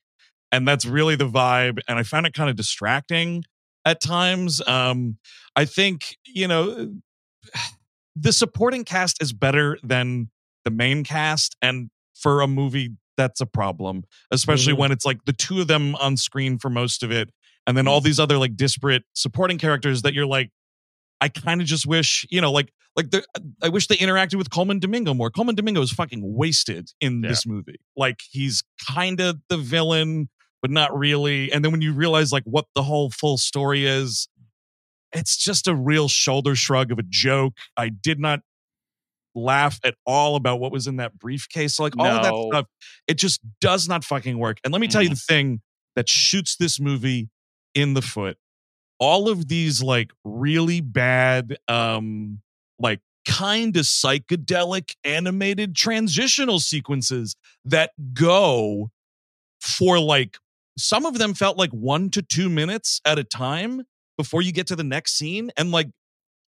S1: And that's really the vibe. And I found it kind of distracting at times. Um, I think, you know, the supporting cast is better than the main cast. And for a movie that's a problem, especially
S4: Mhm.
S1: when it's like the two of them on screen for most of it, and then all these other like disparate supporting characters that you're like, I kind of just wish, you know, like like the I wish they interacted with Colman Domingo more. Colman Domingo is fucking wasted in
S3: Yeah.
S1: this movie. Like he's kind of the villain, but not really. And then when you realize like what the whole full story is, it's just a real shoulder shrug of a joke. I did not laugh at all about what was in that briefcase. So like all of that stuff, it just does not fucking work. And let me tell you mm-hmm. the thing that shoots this movie in the foot. All of these like really bad, um, like kind of psychedelic animated transitional sequences that go for like some of them felt like one to two minutes at a time before you get to the next scene. And like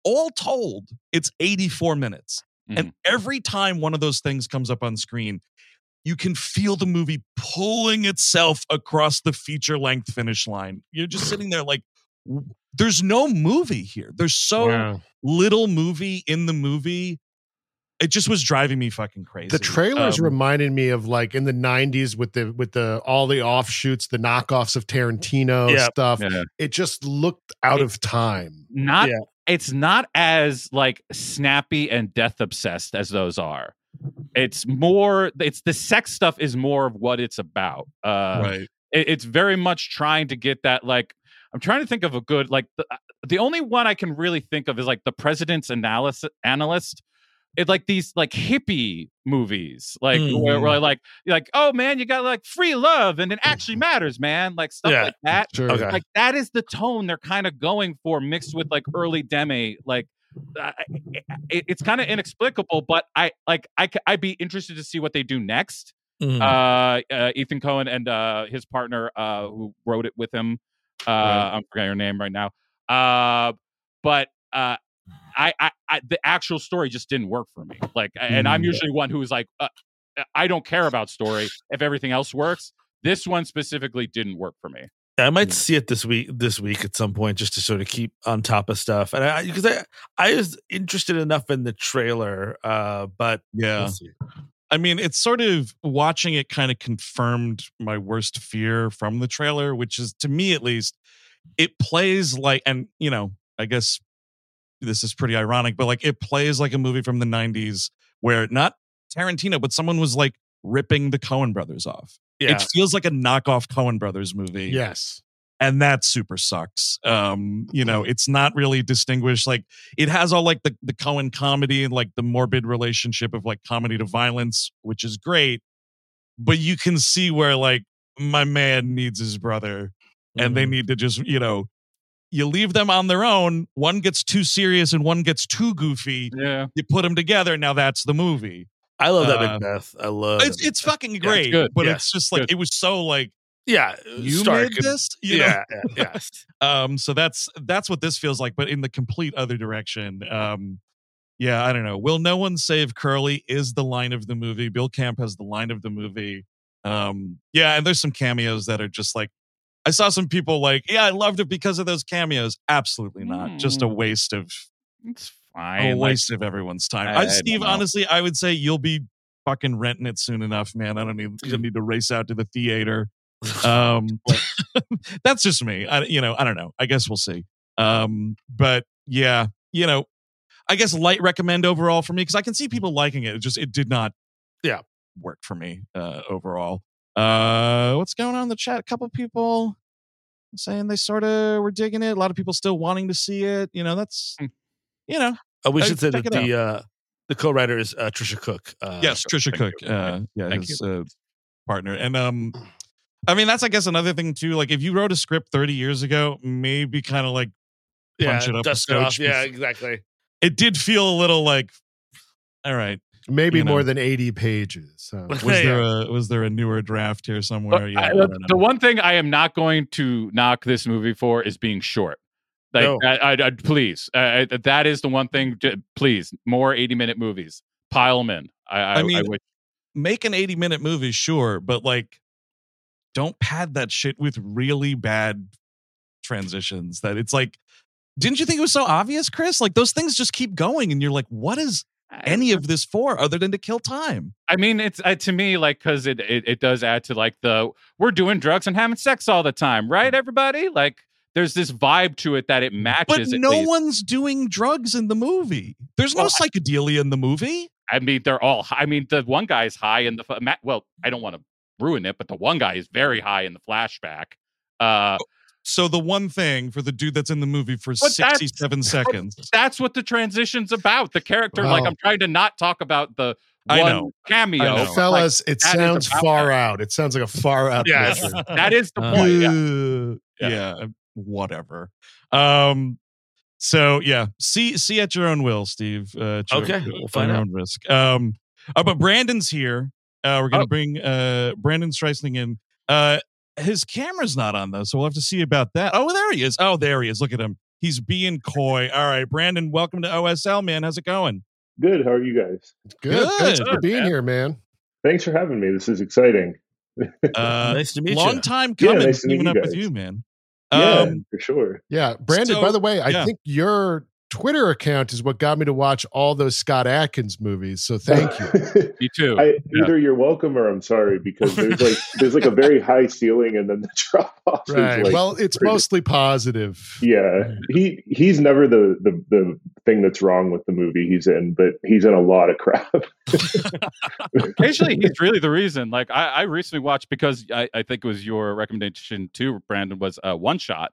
S1: all told, it's 84 minutes. And every time one of those things comes up on screen, you can feel the movie pulling itself across the feature length finish line. You're just sitting there like, there's no movie here. There's so
S2: Wow.
S1: little movie in the movie. It just was driving me fucking crazy.
S2: The trailers
S1: Um,
S2: reminded me of like in the '90s with the with the all the offshoots, the knockoffs of Tarantino
S4: Yeah.
S2: stuff.
S3: Yeah.
S2: It just looked out of time.
S3: not
S4: Yeah.
S3: it's not as like snappy and death obsessed as those are it's more it's the sex stuff is more of what it's about uh
S1: right.
S3: it- it's very much trying to get that like i'm trying to think of a good like the, uh, the only one i can really think of is like the president's analysis analyst it like these like hippie movies like where, where like like oh man you got like free love and it actually matters man like stuff
S4: Yeah.
S3: like that
S2: Sure.
S4: Okay.
S3: like that is the tone they're kind of going for mixed with like early demme like I- it, it's kind of inexplicable but i like I I'd be interested to see what they do next
S4: Mhm.
S3: uh, uh ethan coen and uh his partner uh who wrote it with him uh
S2: Right.
S3: i'm forgetting her name right now uh but uh I, I, I the actual story just didn't work for me like and i'm
S1: Mm.
S3: usually one who's like uh, i don't care about story if everything else works this one specifically didn't work for me
S4: I might see it this week this week at some point just to sort of keep on top of stuff. And I because I I was interested enough in the trailer, uh, but
S1: Yeah.
S4: we'll.
S1: I mean, it's sort of watching it kind of confirmed my worst fear from the trailer, which is to me at least, it plays like, and you know, I guess this is pretty ironic, but like it plays like a movie from the 90s where not Tarantino, but someone was like ripping the Coen brothers off.
S4: Yeah.
S1: It feels like a knockoff Coen brothers movie.
S2: Yes.
S1: And that super sucks. Um, you know, it's not really distinguished. Like it has all like the the Coen comedy and like the morbid relationship of like comedy to violence, which is great. But you can see where like my man needs his brother, and they
S4: Mhm.
S1: need to just you know, you leave them on their own. One gets too serious and one gets too goofy.
S3: yeah
S1: You put them together. Now that's the movie.
S4: I love that
S1: uh,
S4: Macbeth. I love
S1: It's it's fucking
S3: it's
S1: great,
S3: good.
S1: but
S4: Yeah,
S1: it's just like
S3: good.
S1: it was so like
S4: yeah.
S1: you
S4: Stark
S1: made this. You know?
S4: yeah, yeah,
S1: um so that's that's what this feels like but in the complete other direction um yeah i don't know. Will no one save curly is the line of the movie. Bill camp has the line of the movie. Um yeah and there's some cameos that are just like i saw some people like yeah i loved it because of those cameos. Absolutely not. Just a
S3: Mm.
S1: waste of
S3: it's
S1: a
S3: fine like,
S1: waste of everyone's time.
S3: I-
S1: I,
S3: I
S1: steve
S3: don't
S1: honestly i would say you'll be fucking renting it soon enough man. I don't need don't need to race out to the theater um that's just me. I, you know i don't know. I guess we'll see. Um but yeah you know i guess light recommend overall for me because i can see people liking it. It just it did not
S4: Yeah.
S1: work for me uh overall. Uh what's going on in the chat? A couple of people saying they sort of were digging it. A lot of people still wanting to see it. You know that's
S3: Hmm.
S1: you know
S4: Uh, we should say that the uh, the co-writer is uh, Tricia Cooke. Uh,
S1: yes tricia
S3: cooke
S1: uh yeah
S3: Thank
S1: his uh, partner. And um i mean that's i guess another thing too like if you wrote a script 30 years ago maybe kind of like
S4: yeah,
S1: punch it up a
S4: dust it off. Yeah, exactly.
S1: it did feel a little like all right
S2: Maybe
S1: You know.
S2: more than 80 pages. So.
S1: was
S4: Yeah.
S1: there a was there a newer draft here
S3: But
S1: somewhere yeah
S3: I-
S1: I
S3: the,
S1: don't
S3: the
S1: know.
S3: one thing I am not going to knock this movie for is being short. Like,
S4: No.
S3: I, I, I- please, uh, I- that is the one thing. j- Please, more eighty-minute movies. Pile them in. I, I,
S1: I mean,
S3: wish-
S1: make an 80 minute movie sure but like don't pad that shit with really bad transitions that it's like didn't you think it was so obvious chris like those things just keep going and you're like what is any of this for other than to kill time.
S3: I mean, it's uh, to me like because it, it it does add to like the we're doing drugs and having sex all the time, right? Everybody like there's this vibe to it that it matches.
S1: But no
S3: least.
S1: one's doing drugs in the movie. There's no
S3: Well,
S1: psychedelia in the movie.
S3: I mean, they're all. I mean, the one guy's high in the. Well, I don't want to ruin it, but the one guy is very high in the flashback. Uh,
S1: So the one thing for the dude that's in the movie for
S3: But that's-
S1: 67 seconds.
S3: that's what the transition's about. The character, like, I'm trying to not talk about the
S1: I
S3: one
S1: know.
S3: cameo.
S1: I know.
S3: but,
S2: Fellas, it sounds far
S3: that.
S2: out. It sounds like a far out
S4: Yes.
S3: that is the point. Yeah.
S1: Uh, yeah. whatever. Um, so yeah, see see at your own will, Steve. Uh, at your-
S4: Okay,
S1: at
S4: we'll find
S1: your
S4: out.
S1: own risk. Um, uh, but Brandon's here. Uh, we're gonna
S3: Oh.
S1: bring uh Brandon Streussnig in. Uh, his camera's not on though, so we'll have to see about that. Oh, there he is. Oh, there he is. Look at him. He's being coy. All right, Brandon, welcome to OSL, man. How's it going?
S5: Good. How are you guys?
S2: Good. Thanks for being
S3: man.
S2: here, man.
S5: Thanks for having me. This is exciting.
S1: Uh,
S4: nice to meet
S1: long
S4: you.
S1: Long time
S5: Yeah,
S1: coming.
S5: nice to meet
S1: teaming
S5: you
S1: up with
S5: guys.
S1: you, man.
S5: Yeah,
S1: Um,
S5: for sure.
S2: Yeah, Brandon.
S1: So-
S2: by the way, I
S1: yeah.
S2: think your Twitter account is what got me to watch all those Scott Adkins movies. So thank you.
S3: Me too.
S5: I,
S3: Yeah.
S5: Either you're welcome or I'm sorry because there's like there's like a very high ceiling and then the drop off
S2: right.
S5: like
S2: well, it's
S5: pretty-
S2: mostly positive.
S5: yeah he he's never the, the the thing that's wrong with the movie he's in but he's in a lot of crap
S3: Occasionally, he's really the reason. Like, I, I recently watched because I, I think it was your recommendation too, Brandon, was uh, One Shot,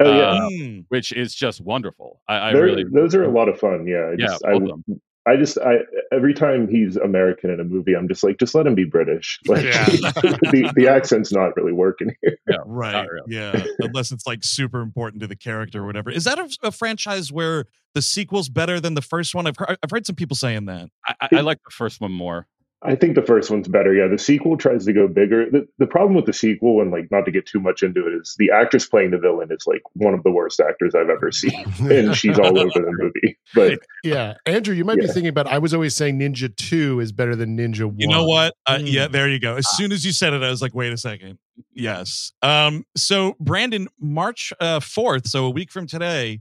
S5: oh yeah
S3: Uh,
S1: mm.
S3: which is just wonderful. I, I really,
S5: those are a lot of fun yeah I
S3: Yeah,
S5: just,
S3: both of
S5: I, I just I every time he's American in a movie I'm just like just let him be British like
S4: Yeah.
S5: the, the accent's not really working here
S1: Yeah,
S3: Right. Really.
S1: Yeah. Unless it's like super important to the character or whatever. Is that a, a franchise where the sequel's better than the first one? I've heard, I've heard some people saying that.
S3: I, I, I like the first one more.
S5: I think the first one's better. Yeah, the sequel tries to go bigger. The, the problem with the sequel, and like not to get too much into it, is the actress playing the villain is like one of the worst actors I've ever seen, and she's all over the movie. But
S2: yeah, Andrew, you might be thinking about. I was always saying Ninja Two is better than Ninja One.
S1: You know what? Uh,
S2: Mm.
S1: Yeah, there you go. As soon as you said it, I was like, wait a second. Yes. Um, so Brandon, March uh fourth, so a week from today,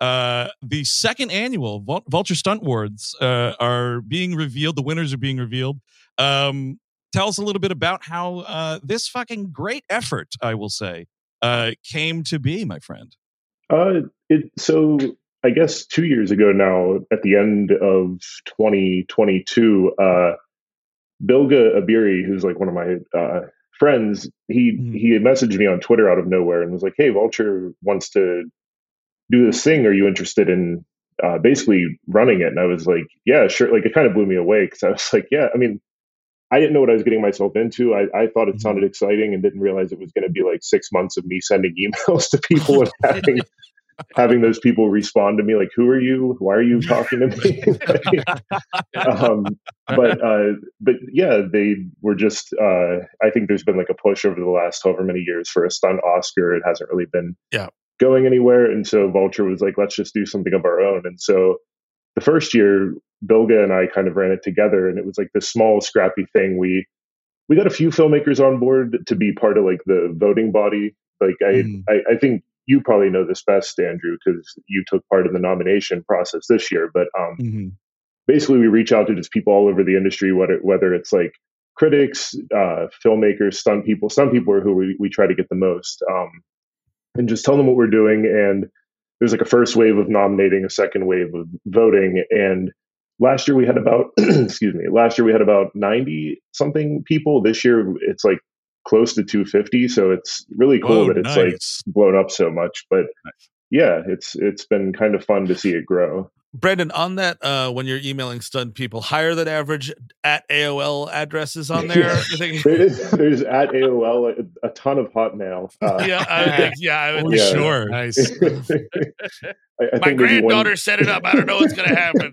S1: uh the second annual Vul- Vulture Stunt Awards uh are being revealed. The winners are being revealed. Um, tell us a little bit about how uh this fucking great effort, I will say, uh came to be, my friend.
S5: uh, it so I guess two years ago now, at the end of 2022, uh, Bilge Ebiri, who's like one of my uh, friends, he
S1: Mhm.
S5: he messaged me on Twitter out of nowhere and was like, "Hey, Vulture wants to do this thing. Are you interested in uh, basically running it?" And I was like, "Yeah, sure." Like it kind of blew me away because I was like, "Yeah, I mean." I didn't know what I was getting myself into. I, I thought it sounded exciting and didn't realize it was going to be like six months of me sending emails to people and having having those people respond to me like, "Who are you? Why are you talking to me?" um, but uh, but yeah, they were just. Uh, I think there's been like a push over the last however many years for a stunt Oscar. It hasn't really been
S4: Yeah.
S5: Going anywhere, and so Vulture was like, "Let's just do something of our own." And so the first year, Bilge and I kind of ran it together, and it was like this small, scrappy thing. We we got a few filmmakers on board to be part of like the voting body. Like I,
S1: Mhm.
S5: I, I think you probably know this best, Andrew, because you took part in the nomination process this year. But um,
S1: mm-hmm.
S5: basically, we reach out to just people all over the industry, whether whether it's like critics, uh, filmmakers, stunt people. Stunt people are who we, we try to get the most, um, and just tell them what we're doing. And there's like a first wave of nominating, a second wave of voting, and last year we had about excuse me last year we had about 90 something people this year it's like close to 250 so it's really cool
S1: Whoa,
S5: that it's like blown up so much but
S3: Nice.
S5: yeah it's it's been kind of fun to see it grow
S4: Brandon, on that, uh, when you're emailing stunned people, higher than average at AOL addresses on there.
S5: Yeah.
S4: Think,
S5: there is, there's at aol a, a ton of hotmail uh,
S4: yeah, I think, yeah. I would,
S1: For
S5: Yeah.
S1: sure.
S2: Nice.
S5: I, I
S4: My
S5: think maybe one-
S4: granddaughter set it up. I don't know what's going to happen.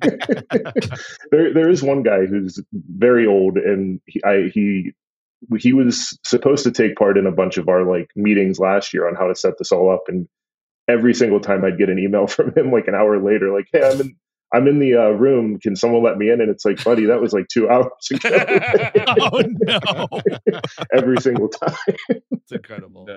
S5: there, there is one guy who's very old, and he, I, he, he was supposed to take part in a bunch of our like meetings last year on how to set this all up, and every single time I'd get an email from him, like an hour later, like, "Hey, I'm in, I'm in the uh, room. Can someone let me in? And it's like, buddy, that was like two hours ago.
S1: oh no.
S5: Every single time.
S4: It's incredible.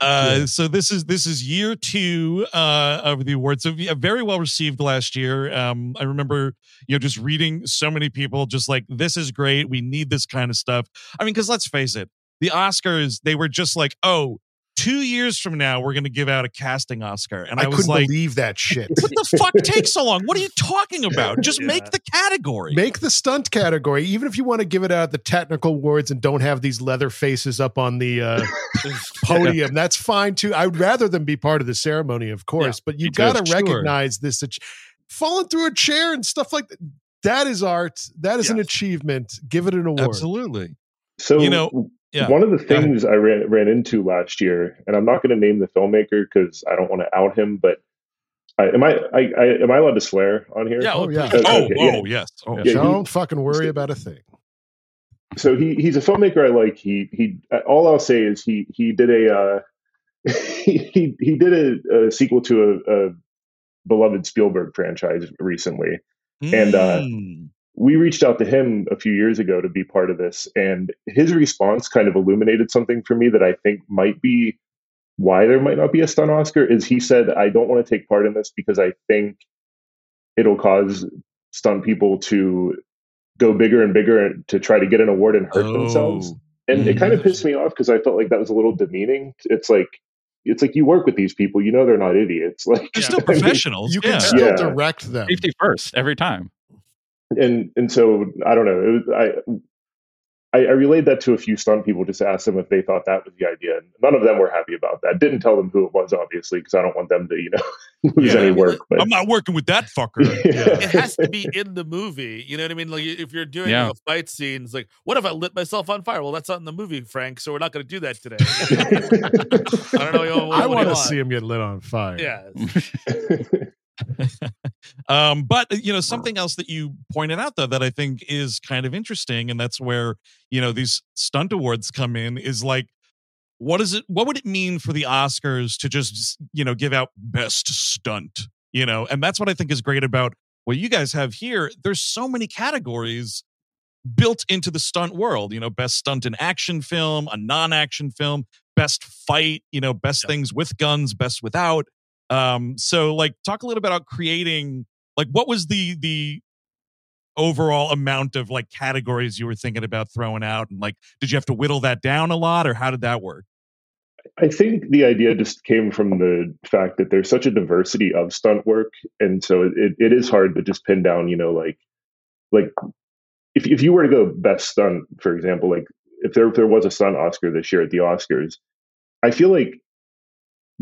S1: Uh, so this is this is year two uh, of the awards. So yeah, very well received last year. Um, I remember you know just reading so many people just like this is great. We need this kind of stuff. I mean, because let's face it, the Oscars they were just like, oh, two years from now we're going to give out a casting Oscar, and I,
S2: I,
S1: was
S2: couldn't
S1: like,
S2: believe that shit.
S1: what the fuck takes so long? What are you talking about? Just
S4: Yeah.
S1: make the category.
S2: Make the stunt category, even if you want to give it out the technical awards and don't have these leather faces up on the uh, podium. That's fine too. I would rather them be part of the ceremony, of course, but you
S1: me
S2: got to
S1: sure.
S2: recognize this. ach- Falling through a chair and stuff like that. That is art. That is an achievement. Give it an award.
S1: Absolutely.
S5: So
S1: You know, yeah.
S5: one of the
S1: Go ahead.
S5: things I ran ran into last year, and I'm not going to name the filmmaker because I don't want to out him, but I, am I, I, I am I allowed to swear on here?
S4: Yeah.
S2: Oh, yeah.
S4: please.
S1: Oh,
S5: Okay,
S1: oh, yes. Oh,
S5: Yeah,
S2: Don't fucking worry about a thing.
S5: So he he's a filmmaker I like. He he. All I'll say is he he did a uh, he, he he did a, a sequel to a, a beloved Spielberg franchise recently. And, uh,
S1: Mm.
S5: We reached out to him a few years ago to be part of this and his response kind of illuminated something for me that i think might be why there might not be a stun oscar is he said i don't want to take part in this because i think it'll cause stunt people to go bigger and bigger and to try to get an award and hurt themselves
S1: Oh.
S5: and it kind of pissed me off because i felt like that was a little demeaning it's like it's like you work with these people you know they're not idiots like
S1: They're
S4: Yeah.
S1: still
S5: I mean,
S1: professionals.
S2: You can
S1: yeah.
S2: still
S5: Yeah.
S2: direct them.
S3: Safety first every time.
S5: And and so I don't know. It was, I, I I relayed that to a few stunt people, just to ask them if they thought that was the idea. And none of them were happy about that. Didn't tell them who it was, obviously, because I don't want them to you know lose
S1: Yeah.
S5: any work. But
S1: I'm not working with that fucker.
S5: Yeah.
S4: it has to be in the movie. You know what I mean? Like if you're doing
S3: Yeah.
S4: a fight scene, it's like, what if I lit myself on fire? Well, that's not in the movie, Frank. So we're not going to do that today. I don't know. What, what
S2: I want to see him get lit on fire.
S4: Yeah.
S1: um, but you know, something else that you pointed out though that I think is kind of interesting, and that's where you know these stunt awards come in is like, what is it? What would it mean for the Oscars to just you know give out best stunt? You know, and that's what I think is great about what you guys have here. There's so many categories built into the stunt world. You know, best stunt in action film, a non-action film, best fight. You know, best
S4: Yeah.
S1: things with guns, best without. Um, so like talk a little bit about creating like what was the the overall amount of like categories you were thinking about throwing out and like did you have to whittle that down a lot or how did that work?
S5: I think the idea just came from the fact that there's such a diversity of stunt work, and so it, it is hard to just pin down. You know, like like if if you were to go best stunt, for example, like if there if there was a stunt Oscar this year at the Oscars, I feel like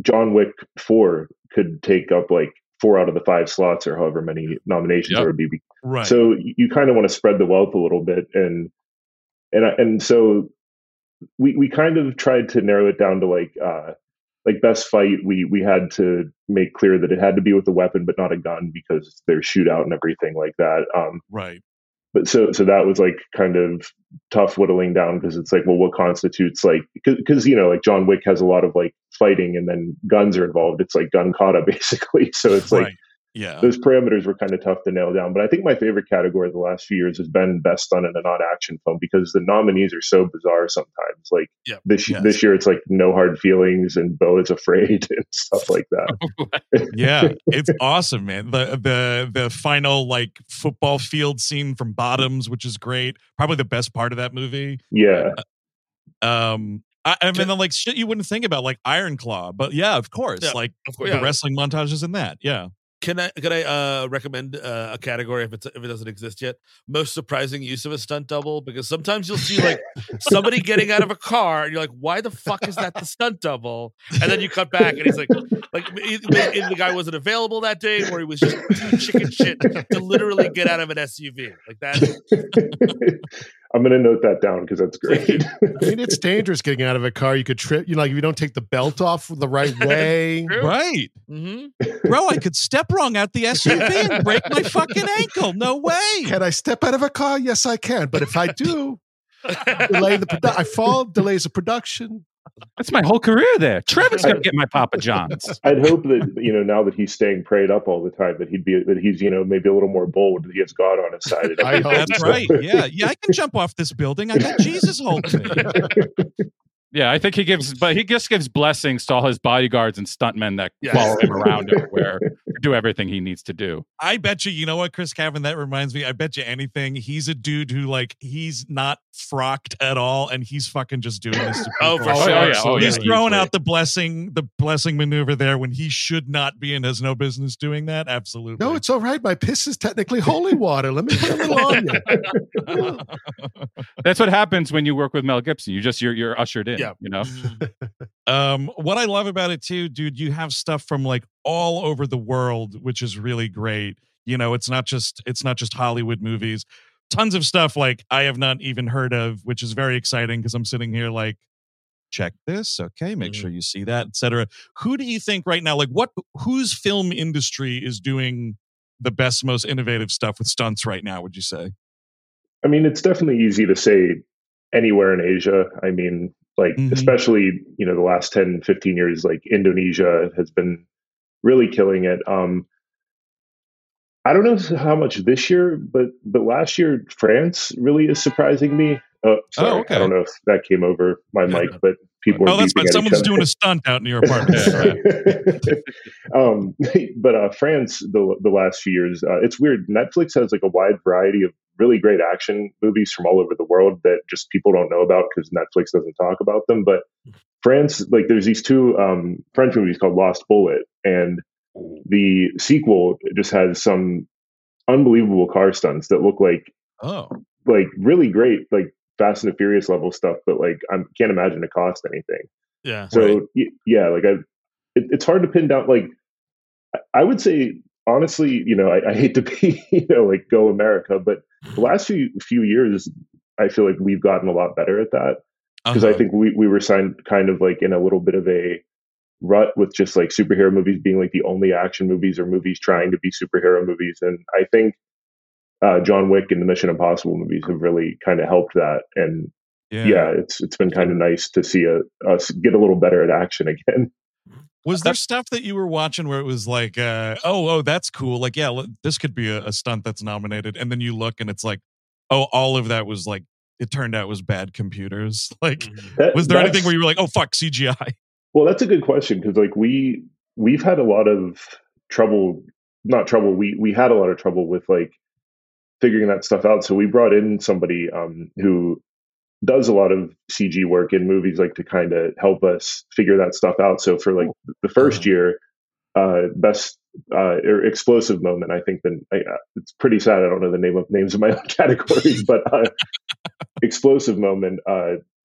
S5: John Wick Four could take up like four out of the five slots or however many nominations
S3: Yep.
S5: there would be.
S1: Right.
S5: So you, you kind of want to spread the wealth a little bit, and and and so we we kind of tried to narrow it down to like uh like best fight. We we had to make clear that it had to be with a weapon, but not a gun, because there's shootout and everything like that. Um,
S1: right.
S5: but so so that was like kind of tough whittling down because it's like well what constitutes like because you know like john wick has a lot of like fighting and then guns are involved it's like gun kata basically so it's like
S1: right. Yeah.
S5: those parameters were kind of tough to nail down but i think my favorite category of the last few years has been best stunt in a non-action film because the nominees are so bizarre sometimes like
S4: Yeah.
S5: this
S1: Yes.
S5: this year it's like no hard feelings and bo is afraid and stuff like that
S1: yeah, it's awesome, man. The the the final like football field scene from Bottoms, which is great. Probably the best part of that movie.
S5: yeah
S1: Um I, I mean, like shit you wouldn't think about, like Iron Claw, but yeah, of course,
S4: Yeah,
S1: like
S4: Of course.
S1: the
S4: Yeah.
S1: wrestling montages in that. Yeah,
S4: Can I can I uh, recommend uh, a category if it's if it doesn't exist yet? Most surprising use of a stunt double because sometimes you'll see like somebody getting out of a car and you're like, why the fuck is that the stunt double? And then you cut back and he's like, like the guy wasn't available that day or he was just too chicken shit to literally get out of an SUV like that.
S5: I'm gonna note that down because that's great
S2: I mean, it's dangerous getting out of a car. You could trip. You know, like if you don't take the belt off the right way.
S4: True.
S1: right,
S4: hmm
S1: bro. I could step wrong out the SUV and break my fucking ankle. No way.
S2: Can I step out of a car? Yes, I can. But if I do, delay the produ- I fall, delays the production.
S3: That's my whole career there. Trevor's gonna get my Papa John's.
S5: I'd hope that you know now that he's staying prayed up all the time that he'd be that he's you know maybe a little more bold that he has God on his side.
S2: I hope.
S1: That's
S2: so.
S1: right. Yeah, yeah. I can jump off this building. I got Jesus holding me.
S3: Yeah, I think he gives, but he just gives blessings to all his bodyguards and stuntmen that
S4: Yes.
S3: follow him around everywhere, do everything he needs to do.
S1: I bet you, you know what, Chris Cabin, that reminds me. I bet you anything. He's a dude who, like, he's not frocked at all, and he's fucking just doing this to.
S4: Oh, for
S3: Oh,
S4: sure.
S3: yeah, yeah. Oh,
S1: he's
S3: yeah,
S1: throwing out the blessing, the blessing maneuver there when he should not be and has no business doing that. Absolutely.
S2: No, it's all right. My piss is technically holy water. Let me put a little on you.
S3: That's what happens when you work with Mel Gibson. You just you're you're ushered in.
S4: Yeah.
S3: You know.
S1: Um, what I love about it too, dude, you have stuff from like all over the world, which is really great. You know, it's not just it's not just Hollywood movies. Tons of stuff like I have not even heard of, which is very exciting because I'm sitting here like, check this, okay, make
S4: Mhm.
S1: sure you see that, etc. Who do you think right now, like what whose film industry is doing the best, most innovative stuff with stunts right now, would you say?
S5: I mean, it's definitely easy to say anywhere in Asia. I mean, like,
S1: Mhm.
S5: especially, you know, the last 10, 15 years, like Indonesia has been really killing it. Um, I don't know how much this year, but but last year France really is surprising me. Oh, sorry,
S1: okay.
S5: I don't know if that came over my
S4: Yeah,
S5: mic, but people.
S1: Oh, that's fine. Someone's doing a stunt out in your apartment.
S5: um, but uh, France, the the last few years, uh, it's weird. Netflix has like a wide variety of really great action movies from all over the world that just people don't know about because Netflix doesn't talk about them. But France, like, there's these two um, French movies called Lost Bullet, and the sequel just has some unbelievable car stunts that look like
S1: oh,
S5: like really great, like Fast and the Furious level stuff. But like, I can't imagine it cost anything.
S4: Yeah.
S5: So
S1: Right.
S5: yeah, like I, it, it's hard to pin down. Like I- I would say honestly, you know, I, I hate to be, you know, like go America, but the last few few years, I feel like we've gotten a lot better at that because I
S1: uh-huh.
S5: think we we were signed kind of like in a little bit of a rut with just like superhero movies being like the only action movies or movies trying to be superhero movies, and I think. Uh, John Wick and the Mission Impossible movies have really kind of helped that, and yeah, it's it's been kind of nice to see a, us get a little better at action again.
S1: Was there stuff that you were watching where it was like, uh, oh, oh, that's cool. Like, yeah, l- this could be a, a stunt that's nominated. And then you look and it's like, oh, all of that was like, it turned out was bad computers. Like,
S4: Mhm.
S5: That-
S1: was there anything where you were like, oh, fuck, CGI?
S5: Well, that's a good question because like we we've had a lot of trouble. Not trouble. We we had a lot of trouble with like figuring that stuff out. So we brought in somebody um, who does a lot of CG work in movies, like to kind of help us figure that stuff out. So for like the first year, uh, best uh, or explosive moment, I think then uh, it's pretty sad. I don't know the name of names of my own categories, but uh, explosive moment.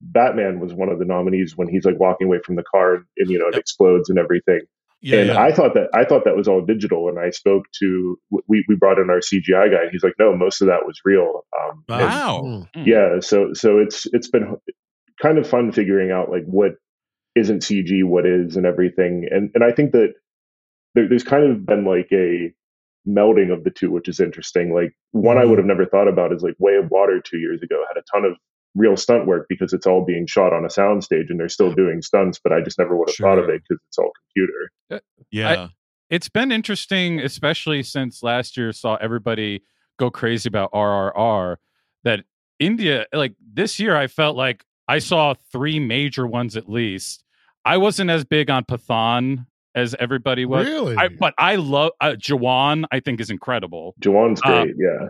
S5: Batman was one of the nominees when he's like walking away from the car and you know it
S1: Yep.
S5: explodes and everything.
S1: Yeah.
S5: and
S1: yeah.
S5: I thought that I thought that was all digital. And I spoke to we we brought in our CGI guy. And he's like, no, most of that was real. Um,
S1: wow.
S2: Mm.
S5: yeah, so so it's it's been kind of fun figuring out like what isn't CG, what is, and everything. And and I think that there, there's kind of been like a melding of the two, which is interesting. Like one I
S1: Mhm.
S5: would have never thought about is like Way of Water two years ago had a ton of real stunt work because it's all being shot on a soundstage and they're still doing stunts, but I just never would have thought of it because it's all computer.
S1: Yeah.
S3: it's been interesting, especially since last year saw everybody go crazy about RRR. That India, like this year, I felt like I saw three major ones at least. I wasn't as big on Pathaan as everybody was.
S2: Really?
S3: I, but I love uh, Jawan. I think is incredible.
S5: Jawan's
S3: Uh,
S5: great, yeah.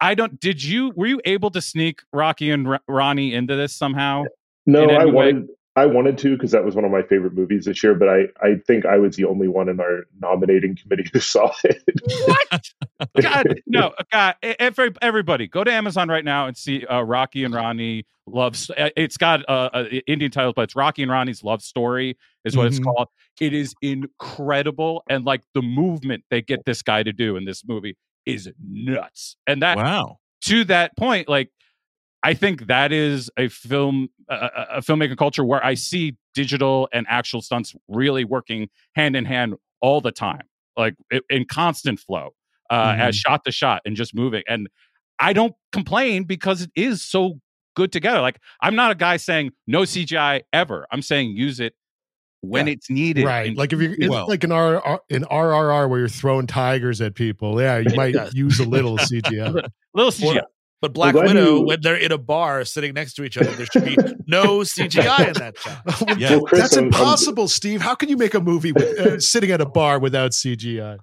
S3: I don't. Did you? Were you able to sneak Rocky and R- Rani into this somehow?
S5: No, I
S3: way?
S5: wanted I wanted to because that was one of my favorite movies this year, but I, I think I was the only one in our nominating committee who saw it.
S3: What? God, no, God, e- every, everybody, go to Amazon right now and see uh, Rocky and Rani loves. uh, It's got uh, uh, Indian titles, but it's Rocky and Rani's love story is what it's
S1: Mhm.
S3: called. It is incredible, and like the movement they get this guy to do in this movie is nuts. And that
S1: wow.
S3: to that point, like I think that is a film, a, a filmmaking culture where I see digital and actual stunts really working hand in hand all the time, like in constant flow, uh, as shot to shot and just moving. And I don't complain because it is so good together. Like I'm not a guy saying no CGI ever. I'm saying use it when it's needed.
S2: Right.
S3: And-
S2: Like if you're it's
S1: Well-
S2: like an R, R in RRR where you're throwing tigers at people, yeah, you might
S4: Yeah.
S2: use a little CGI.
S3: a little CGI.
S4: But Black
S5: glad
S4: Widow,
S5: you-
S4: when they're in a bar sitting next to each other, there should be no CGI in that shot.
S1: Yeah.
S5: Well, Chris,
S2: That's
S5: I'm- I'm-
S2: impossible, Steve. How can you make a movie with uh, sitting at a bar without CGI?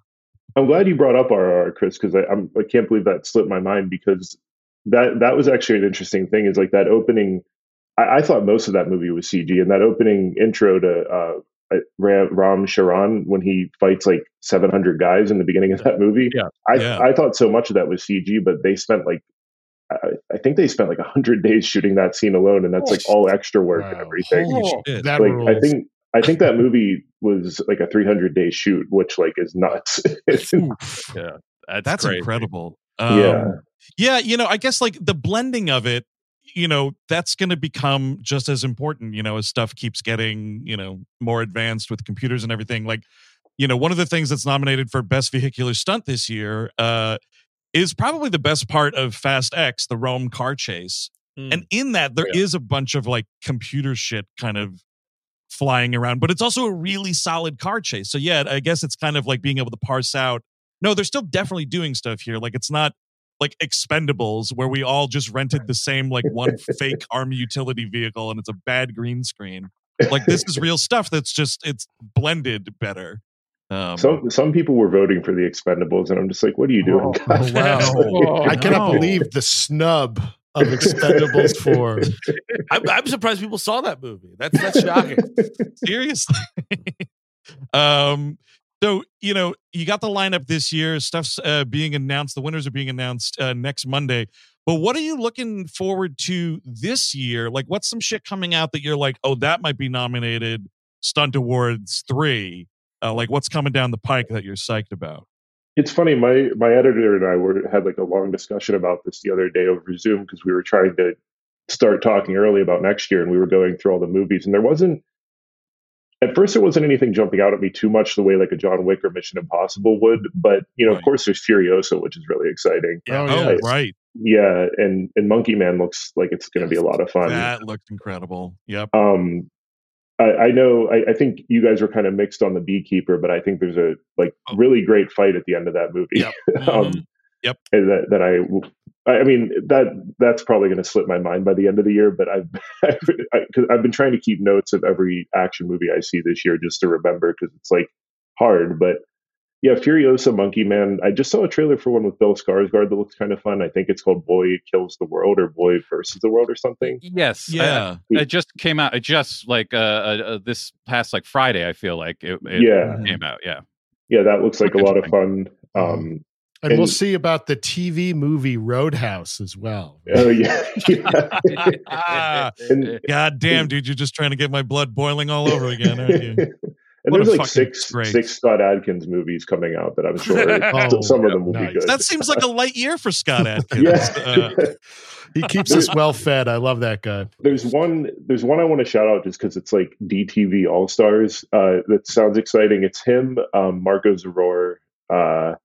S5: I'm glad you brought up RRR, Chris, because I'm I can't believe that slipped my mind because that that was actually an interesting thing. Is like that opening. I, I thought most of that movie was CG, and that opening intro to uh, Ram, Ram Charan when he fights like 700 guys in the beginning of that movie.
S3: Yeah.
S5: I
S1: Yeah.
S5: I thought so much of that was CG, but they spent like. I, I think they spent like hundred days shooting that scene alone, and that's like all extra work and everything.
S1: Holy shit.
S2: That
S5: like
S2: rules.
S5: I think I think that movie was like a 300 day shoot, which like is nuts. It's-
S1: Oof.
S3: That's,
S1: That's incredible. Um,
S5: Yeah.
S1: Yeah. You know, I guess like the blending of it, you know, that's going to become just as important, you know, as stuff keeps getting, you know, more advanced with computers and everything. Like, you know, one of the things that's nominated for best vehicular stunt this year uh, is probably the best part of Fast X, the Rome car chase.
S4: Mm.
S1: And in that, there is a bunch of like computer shit kind of flying around, but it's also a really solid car chase. So, yeah, I guess it's kind of like being able to parse out. No, they're still definitely doing stuff here. Like, it's not like expendables where we all just rented the same like one fake army utility vehicle and it's a bad green screen. Like, this is real stuff that's just, it's blended better. Um,
S5: some some people were voting for the Expendables, and I'm just like, what are you doing?
S2: Oh,
S5: guys?
S2: wow. I cannot
S1: no.
S2: believe the snub of Expendables 4.
S4: I'm, I'm surprised people saw that movie. That's that's shocking.
S1: seriously um so you know you got the lineup this year stuff's uh, being announced the winners are being announced uh, next monday but what are you looking forward to this year like what's some shit coming out that you're like oh that might be nominated stunt awards 3 uh, like what's coming down the pike that you're psyched about
S5: It's funny. My my editor and I were had like a long discussion about this the other day over Zoom because we were trying to start talking early about next year, and we were going through all the movies, and there wasn't. At first, there wasn't anything jumping out at me too much the way like a John Wick or Mission Impossible would, but you know,
S1: Right.
S5: of course, there's Furiosa, which is really exciting.
S2: Oh,
S1: oh
S2: yeah.
S1: right
S5: Yeah, and and Monkey Man looks like it's going to be a lot of fun.
S1: that looked incredible yep
S5: Um, I, I know. I, I think you guys were kind of mixed on the Beekeeper, but I think there's a like
S4: Oh.
S5: really great fight at the end of that movie.
S4: Yep.
S5: um,
S1: Mhm. Yep.
S5: that that I, w- I I mean that that's probably going to slip my mind by the end of the year. But I've I've, I, cause I've been trying to keep notes of every action movie I see this year just to remember because it's like hard. But yeah, Furiosa, Monkey Man. I just saw a trailer for one with Bill Skarsgård that looks kind of fun. I think it's called Boy Kills the World or Boy versus the World or something.
S3: Yes. uh,
S1: yeah
S3: it just came out. It just like uh, uh, uh, this past like Friday. I feel like it, it
S5: Yeah.
S3: came out. Yeah.
S5: Yeah, that looks like a lot of fun. Um,
S2: And we'll see about the TV movie Roadhouse as well.
S5: oh yeah, yeah.
S1: Ah,
S5: And-
S1: god damn dude you're just trying to get my blood boiling all over again aren't you
S5: and
S1: What
S5: there's like six
S1: disgrace.
S5: six Scott Adkins movies coming out that I'm sure
S2: Oh,
S5: some of them will
S2: nice.
S5: be good.
S1: That seems like a light year for Scott Adkins.
S5: yeah.
S1: Uh,
S2: He keeps us well fed. I love that guy.
S5: there's one there's one I want to shout out just because it's like DTV All Stars. Uh, that sounds exciting. It's him, um, Marco Zaror, uh,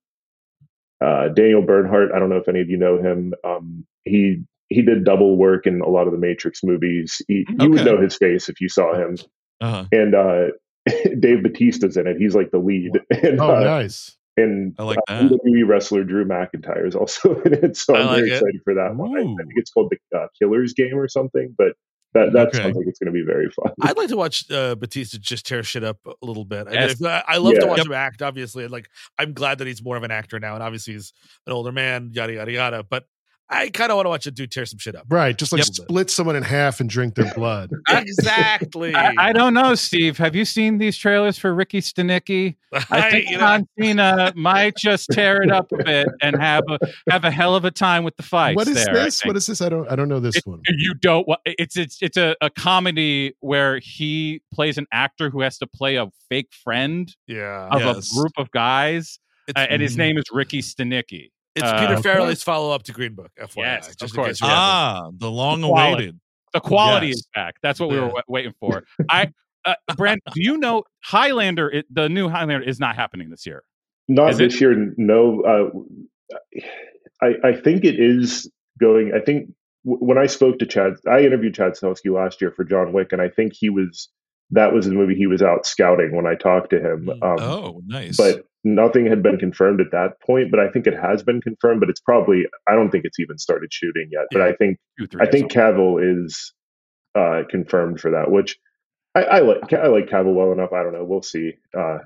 S5: uh, Daniel Bernhardt. I don't know if any of you know him. Um, he he did double work in a lot of the Matrix movies. He, You would know his face if you saw him.
S1: uh,
S5: And uh, Dave Batista's in it. He's like the lead. And,
S2: Oh,
S5: uh,
S2: nice.
S5: and
S1: I like
S5: uh,
S1: that.
S5: WWE wrestler Drew McIntyre is also in it, so I'm
S4: like
S5: very
S4: it.
S5: excited for that one. I, I think it's called the uh, Killers Game or something, but that that
S1: Okay.
S5: sounds like it's going to be very fun.
S4: I'd like to watch uh, Batista just tear shit up a little bit. I,
S3: Yes.
S4: I, I love to watch
S1: Yep.
S4: him act. Obviously, like I'm glad that he's more of an actor now, and obviously he's an older man. Yada yada yada. But I kind of want to watch a dude tear some shit up.
S2: Right. Just like
S1: Yep.
S2: split someone in half and drink their blood.
S4: exactly.
S3: I, I don't know, Steve. Have you seen these trailers for Ricky Stanicki? I
S4: I-
S3: think
S4: you know,
S3: John Cena might just tear it up a bit and have a have a hell of a time with the fights.
S2: what is
S3: there,
S2: this? What is this? I don't I don't know this
S3: It-
S2: one.
S3: you don't it's it's it's a, a comedy where he plays an actor who has to play a fake friend
S4: yeah,
S3: of
S1: Yes.
S3: a group of guys uh, and his name is ricky stanicki
S4: it's
S3: uh,
S4: Peter
S3: okay.
S4: Farrelly's follow up to Green Book. FYI,
S3: Yes,
S4: just
S3: of course.
S4: case
S1: ah, the long awaited.
S3: the quality
S1: Yes.
S3: is back that's what we were
S4: Yeah.
S3: waiting for i uh, brand do you know highlander it, the new highlander is not happening this year
S5: Not
S3: Is it-
S5: this year, no. Uh, I I think it is going. I think w- when I spoke to Chad, I interviewed Chad Stahelski last year for John Wick, and I think he was that was the movie he was out scouting when I talked to him.
S4: Mm.
S5: Um,
S1: Oh, nice.
S5: but nothing had been confirmed at that point. But I think it has been confirmed. But it's probably I don't think it's even started shooting yet. But I think
S3: Two,
S5: I think
S3: something.
S5: Cavill is uh, confirmed for that, which I, I like. I like Cavill well enough. I don't know. We'll see. Uh,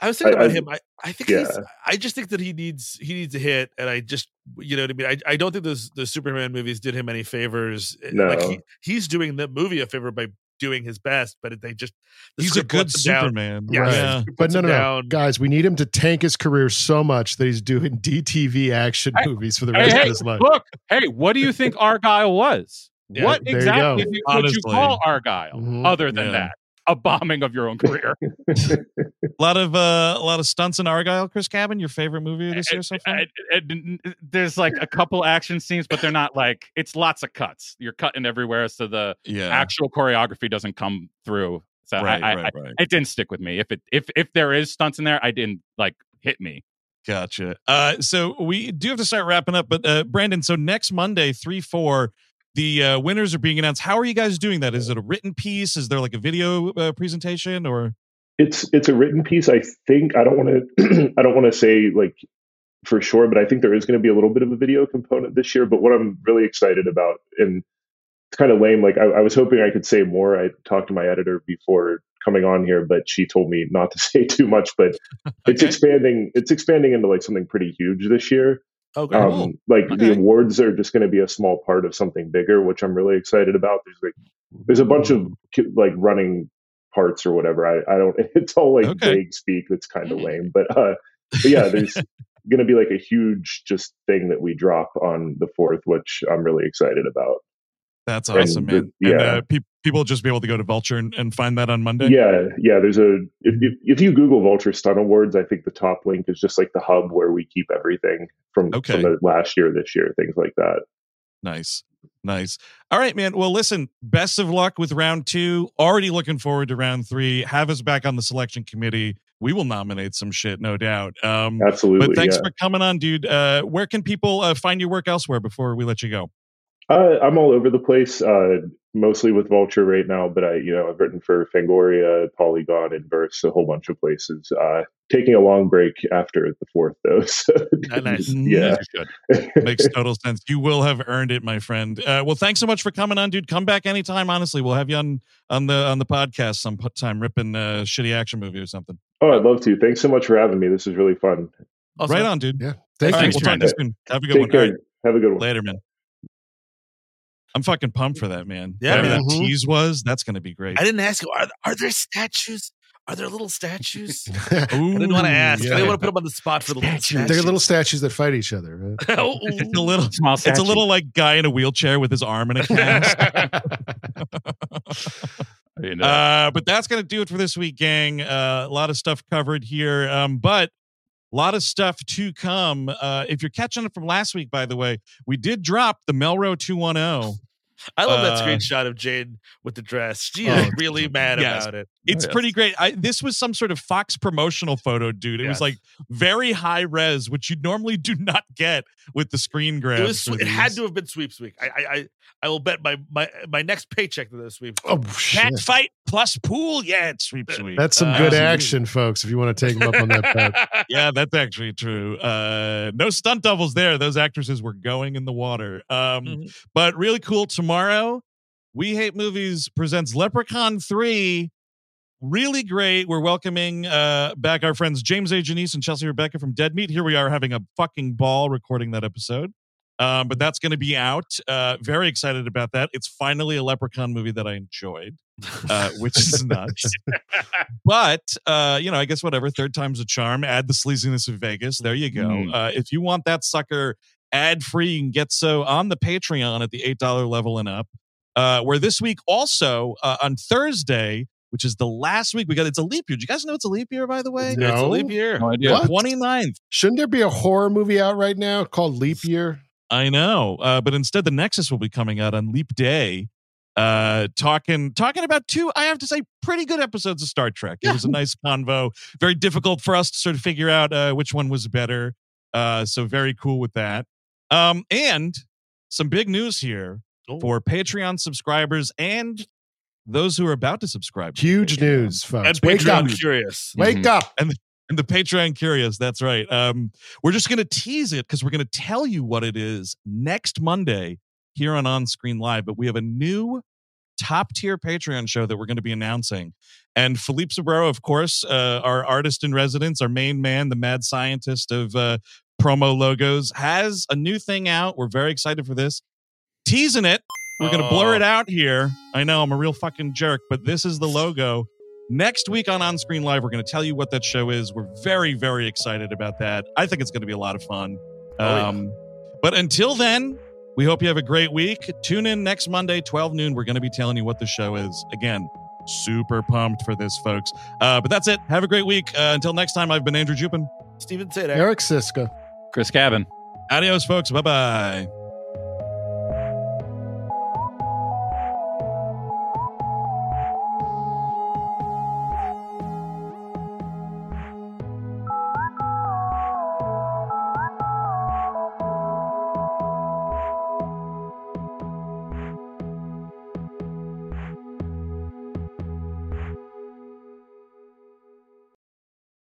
S4: I was thinking
S5: I-
S4: about
S5: I-
S4: him. I, I think he's.
S5: yeah.
S4: I just think that he needs he needs a hit, and I just you know what I mean. I, I don't think those the Superman movies did him any favors. Eh, Like
S5: No.
S4: he, he's doing the movie a favor by doing his best, but they just the
S1: he's a good
S4: lets down.
S1: Superman.
S4: Yeah,
S2: Right.
S1: yeah.
S2: But no, no, no, guys, we need him to tank his career so much that he's doing DTV action
S3: Hey,
S2: movies for the rest
S3: hey,
S2: of his life.
S3: Look, hey, what do you think Argylle was?
S4: Yeah,
S3: what exactly
S2: go.
S3: do you- would you call Argylle
S2: Mhm.
S3: other than
S1: Yeah.
S3: that? A bombing of your own career.
S1: A lot of uh, a lot of stunts in Argylle. Chris Cabin, your favorite movie of this year so far?
S3: There's like a couple action scenes, but they're not like it's lots of cuts. You're cutting everywhere, so the
S1: yeah,
S3: actual choreography doesn't come through. So
S1: right,
S3: I, I,
S1: right,
S3: I, it didn't stick with me. If it if if there is stunts in there, I didn't like hit me.
S1: Gotcha. Uh, so we do have to start wrapping up, but uh, Brandon, so next Monday, three four, the uh, winners are being announced. How are you guys doing that? Is it a written piece? Is there like a video uh, presentation or?
S5: it's it's a written piece. I think I don't want to I don't want to say like for sure, but I think there is going to be a little bit of a video component this year. But what I'm really excited about, and it's kind of lame. Like I, I was hoping I could say more. I talked to my editor before coming on here, but she told me not to say too much. But it's expanding. It's expanding into like something pretty huge this year.
S4: Okay.
S5: Um, like
S1: Okay.
S5: the awards are just going to be a small part of something bigger, which I'm really excited about. There's like there's a bunch of like running parts or whatever. I, I don't. It's all like
S1: Okay.
S5: vague speak. That's kind of lame, but uh, but yeah, there's going to be like a huge just thing that we drop on the fourth, which I'm really excited about.
S1: That's
S5: And
S1: awesome,
S5: the-
S1: man. And
S5: yeah.
S1: uh, pe- people will just be able to go to Vulture and, and find that on Monday.
S5: Yeah, yeah. There's a if, if if you Google Vulture Stunt Awards, I think the top link is just like the hub where we keep everything from
S1: Okay.
S5: from the last year, this year, things like that.
S1: Nice. Nice. All right, man. Well, listen, best of luck with round two. Already looking forward to round three. Have us back on the selection committee. We will nominate some shit, no doubt. Um,
S5: Absolutely.
S1: but thanks
S5: yeah.
S1: for coming on, dude. Uh, where can people uh, find your work elsewhere before we let you go?
S5: Uh, I'm all over the place, uh, mostly with Vulture right now, but I, you know, I've written for Fangoria, Polygon, Inverse, a whole bunch of places. Uh, taking a long break after the fourth, though. So,
S4: nice.
S5: yeah.
S3: You.
S1: Makes total sense. You will have earned it, my friend. Uh, well, thanks so much for coming on, dude. Come back anytime. Honestly, we'll have you on on the on the podcast sometime, ripping a shitty action movie or something.
S5: oh, I'd love to. Thanks so much for having me. This is really fun.
S4: Awesome.
S1: Right on, dude.
S2: Yeah.
S1: All
S2: Thank
S1: right,
S2: you.
S1: we'll talk to you soon. Have a good one.
S5: Take
S1: All
S5: care.
S1: right,
S5: Have a good one.
S1: later, man. I'm fucking pumped for that, man.
S4: Yeah,
S1: Whatever
S2: man.
S1: that
S2: Mhm.
S1: tease was, that's going to be great.
S4: I didn't ask you. Are, are there statues? Are there little statues?
S1: Ooh,
S4: I didn't want to ask. I didn't want to put them on the spot for the little statues.
S2: They're little statues that fight each other. Right?
S4: Oh,
S1: It's a little.
S3: Small Statue.
S1: It's a little like guy in a wheelchair with his arm in a cast.
S3: You know.
S1: Uh, but that's going to do it for this week, gang. Uh, a lot of stuff covered here, um, but a lot of stuff to come. Uh, if you're catching it from last week, by the way, we did drop the Melro 210.
S4: I love that
S1: Uh,
S4: screenshot of Jane with the dress. She
S1: Oh,
S4: is really mad
S1: yes.
S4: about it.
S1: It's
S3: yes.
S1: pretty great. I, this was some sort of Fox promotional photo, dude. It was like very high res, which you normally do not get with the screen grabs.
S4: It was. It had to have been sweeps week. I, I, I, I will bet my my my next paycheck to those sweeps.
S2: Oh,
S1: Cat fight plus pool. Yeah, it's sweep sweep.
S2: That's some
S1: Uh,
S2: good
S1: absolutely.
S2: action, folks, if you want to take them up on that bet.
S1: yeah, that's actually true. Uh, no stunt doubles there. Those actresses were going in the water. Um,
S4: Mhm.
S1: But really cool. Tomorrow, We Hate Movies presents Leprechaun 3. Really great. We're welcoming uh, back our friends James A. Janisse and Chelsea Rebecca from Dead Meat. Here we are having a fucking ball recording that episode. Um, but that's going to be out. Uh, very excited about that. It's finally a Leprechaun movie that I enjoyed, uh, which is nuts. but uh, you know, I guess whatever. Third time's a charm. Add the sleaziness of Vegas. There you go.
S3: Mhm.
S1: Uh, if you want that sucker ad free, you can get so on the Patreon at the eight dollar level and up. Uh, where this week also uh, on Thursday, which is the last week we got. It's a leap year. Do you guys know it's a leap year? By the way,
S2: No.
S4: It's a leap year.
S3: No idea.
S2: What?
S1: 29th.
S2: Shouldn't there be a horror movie out right now called Leap Year?
S1: I know, uh, but instead the Nexus will be coming out on Leap Day, uh, talking talking about two. I have to say, pretty good episodes of Star Trek. It was a nice convo. Very difficult for us to sort of figure out uh, which one was better. Uh, so very cool with that. Um, and some big news here
S4: Oh.
S1: for Patreon subscribers and those who are about to subscribe.
S2: Huge
S1: Patreon.
S2: news, folks.
S4: and
S2: Wake up.
S4: Patreon curious.
S2: Wake
S3: Mhm.
S2: up.
S1: and the Patreon curious. That's right. Um, we're just going to tease it because we're going to tell you what it is next Monday here on On Screen Live. But we have a new top tier Patreon show that we're going to be announcing. And Philippe Sobrero, of course, uh, our artist in residence, our main man, the mad scientist of uh, promo logos, has a new thing out. We're very excited for this. Teasing it. We're going to blur
S4: Oh.
S1: it out here. I know I'm a real fucking jerk, but this is the logo. Next week on On Screen Live, we're going to tell you what that show is. We're very, very excited about that. I think it's going to be a lot of fun.
S4: Oh, yeah.
S1: Um, But until then, we hope you have a great week. Tune in next Monday, 12 noon. We're going to be telling you what the show is. Again, super pumped for this, folks. Uh, but that's it. Have a great week. Uh, until next time, I've been Andrew Jupin.
S4: Stephen Sajdak.
S2: Eric Szyszka.
S3: Chris Cabin.
S1: Adios, folks. Bye bye.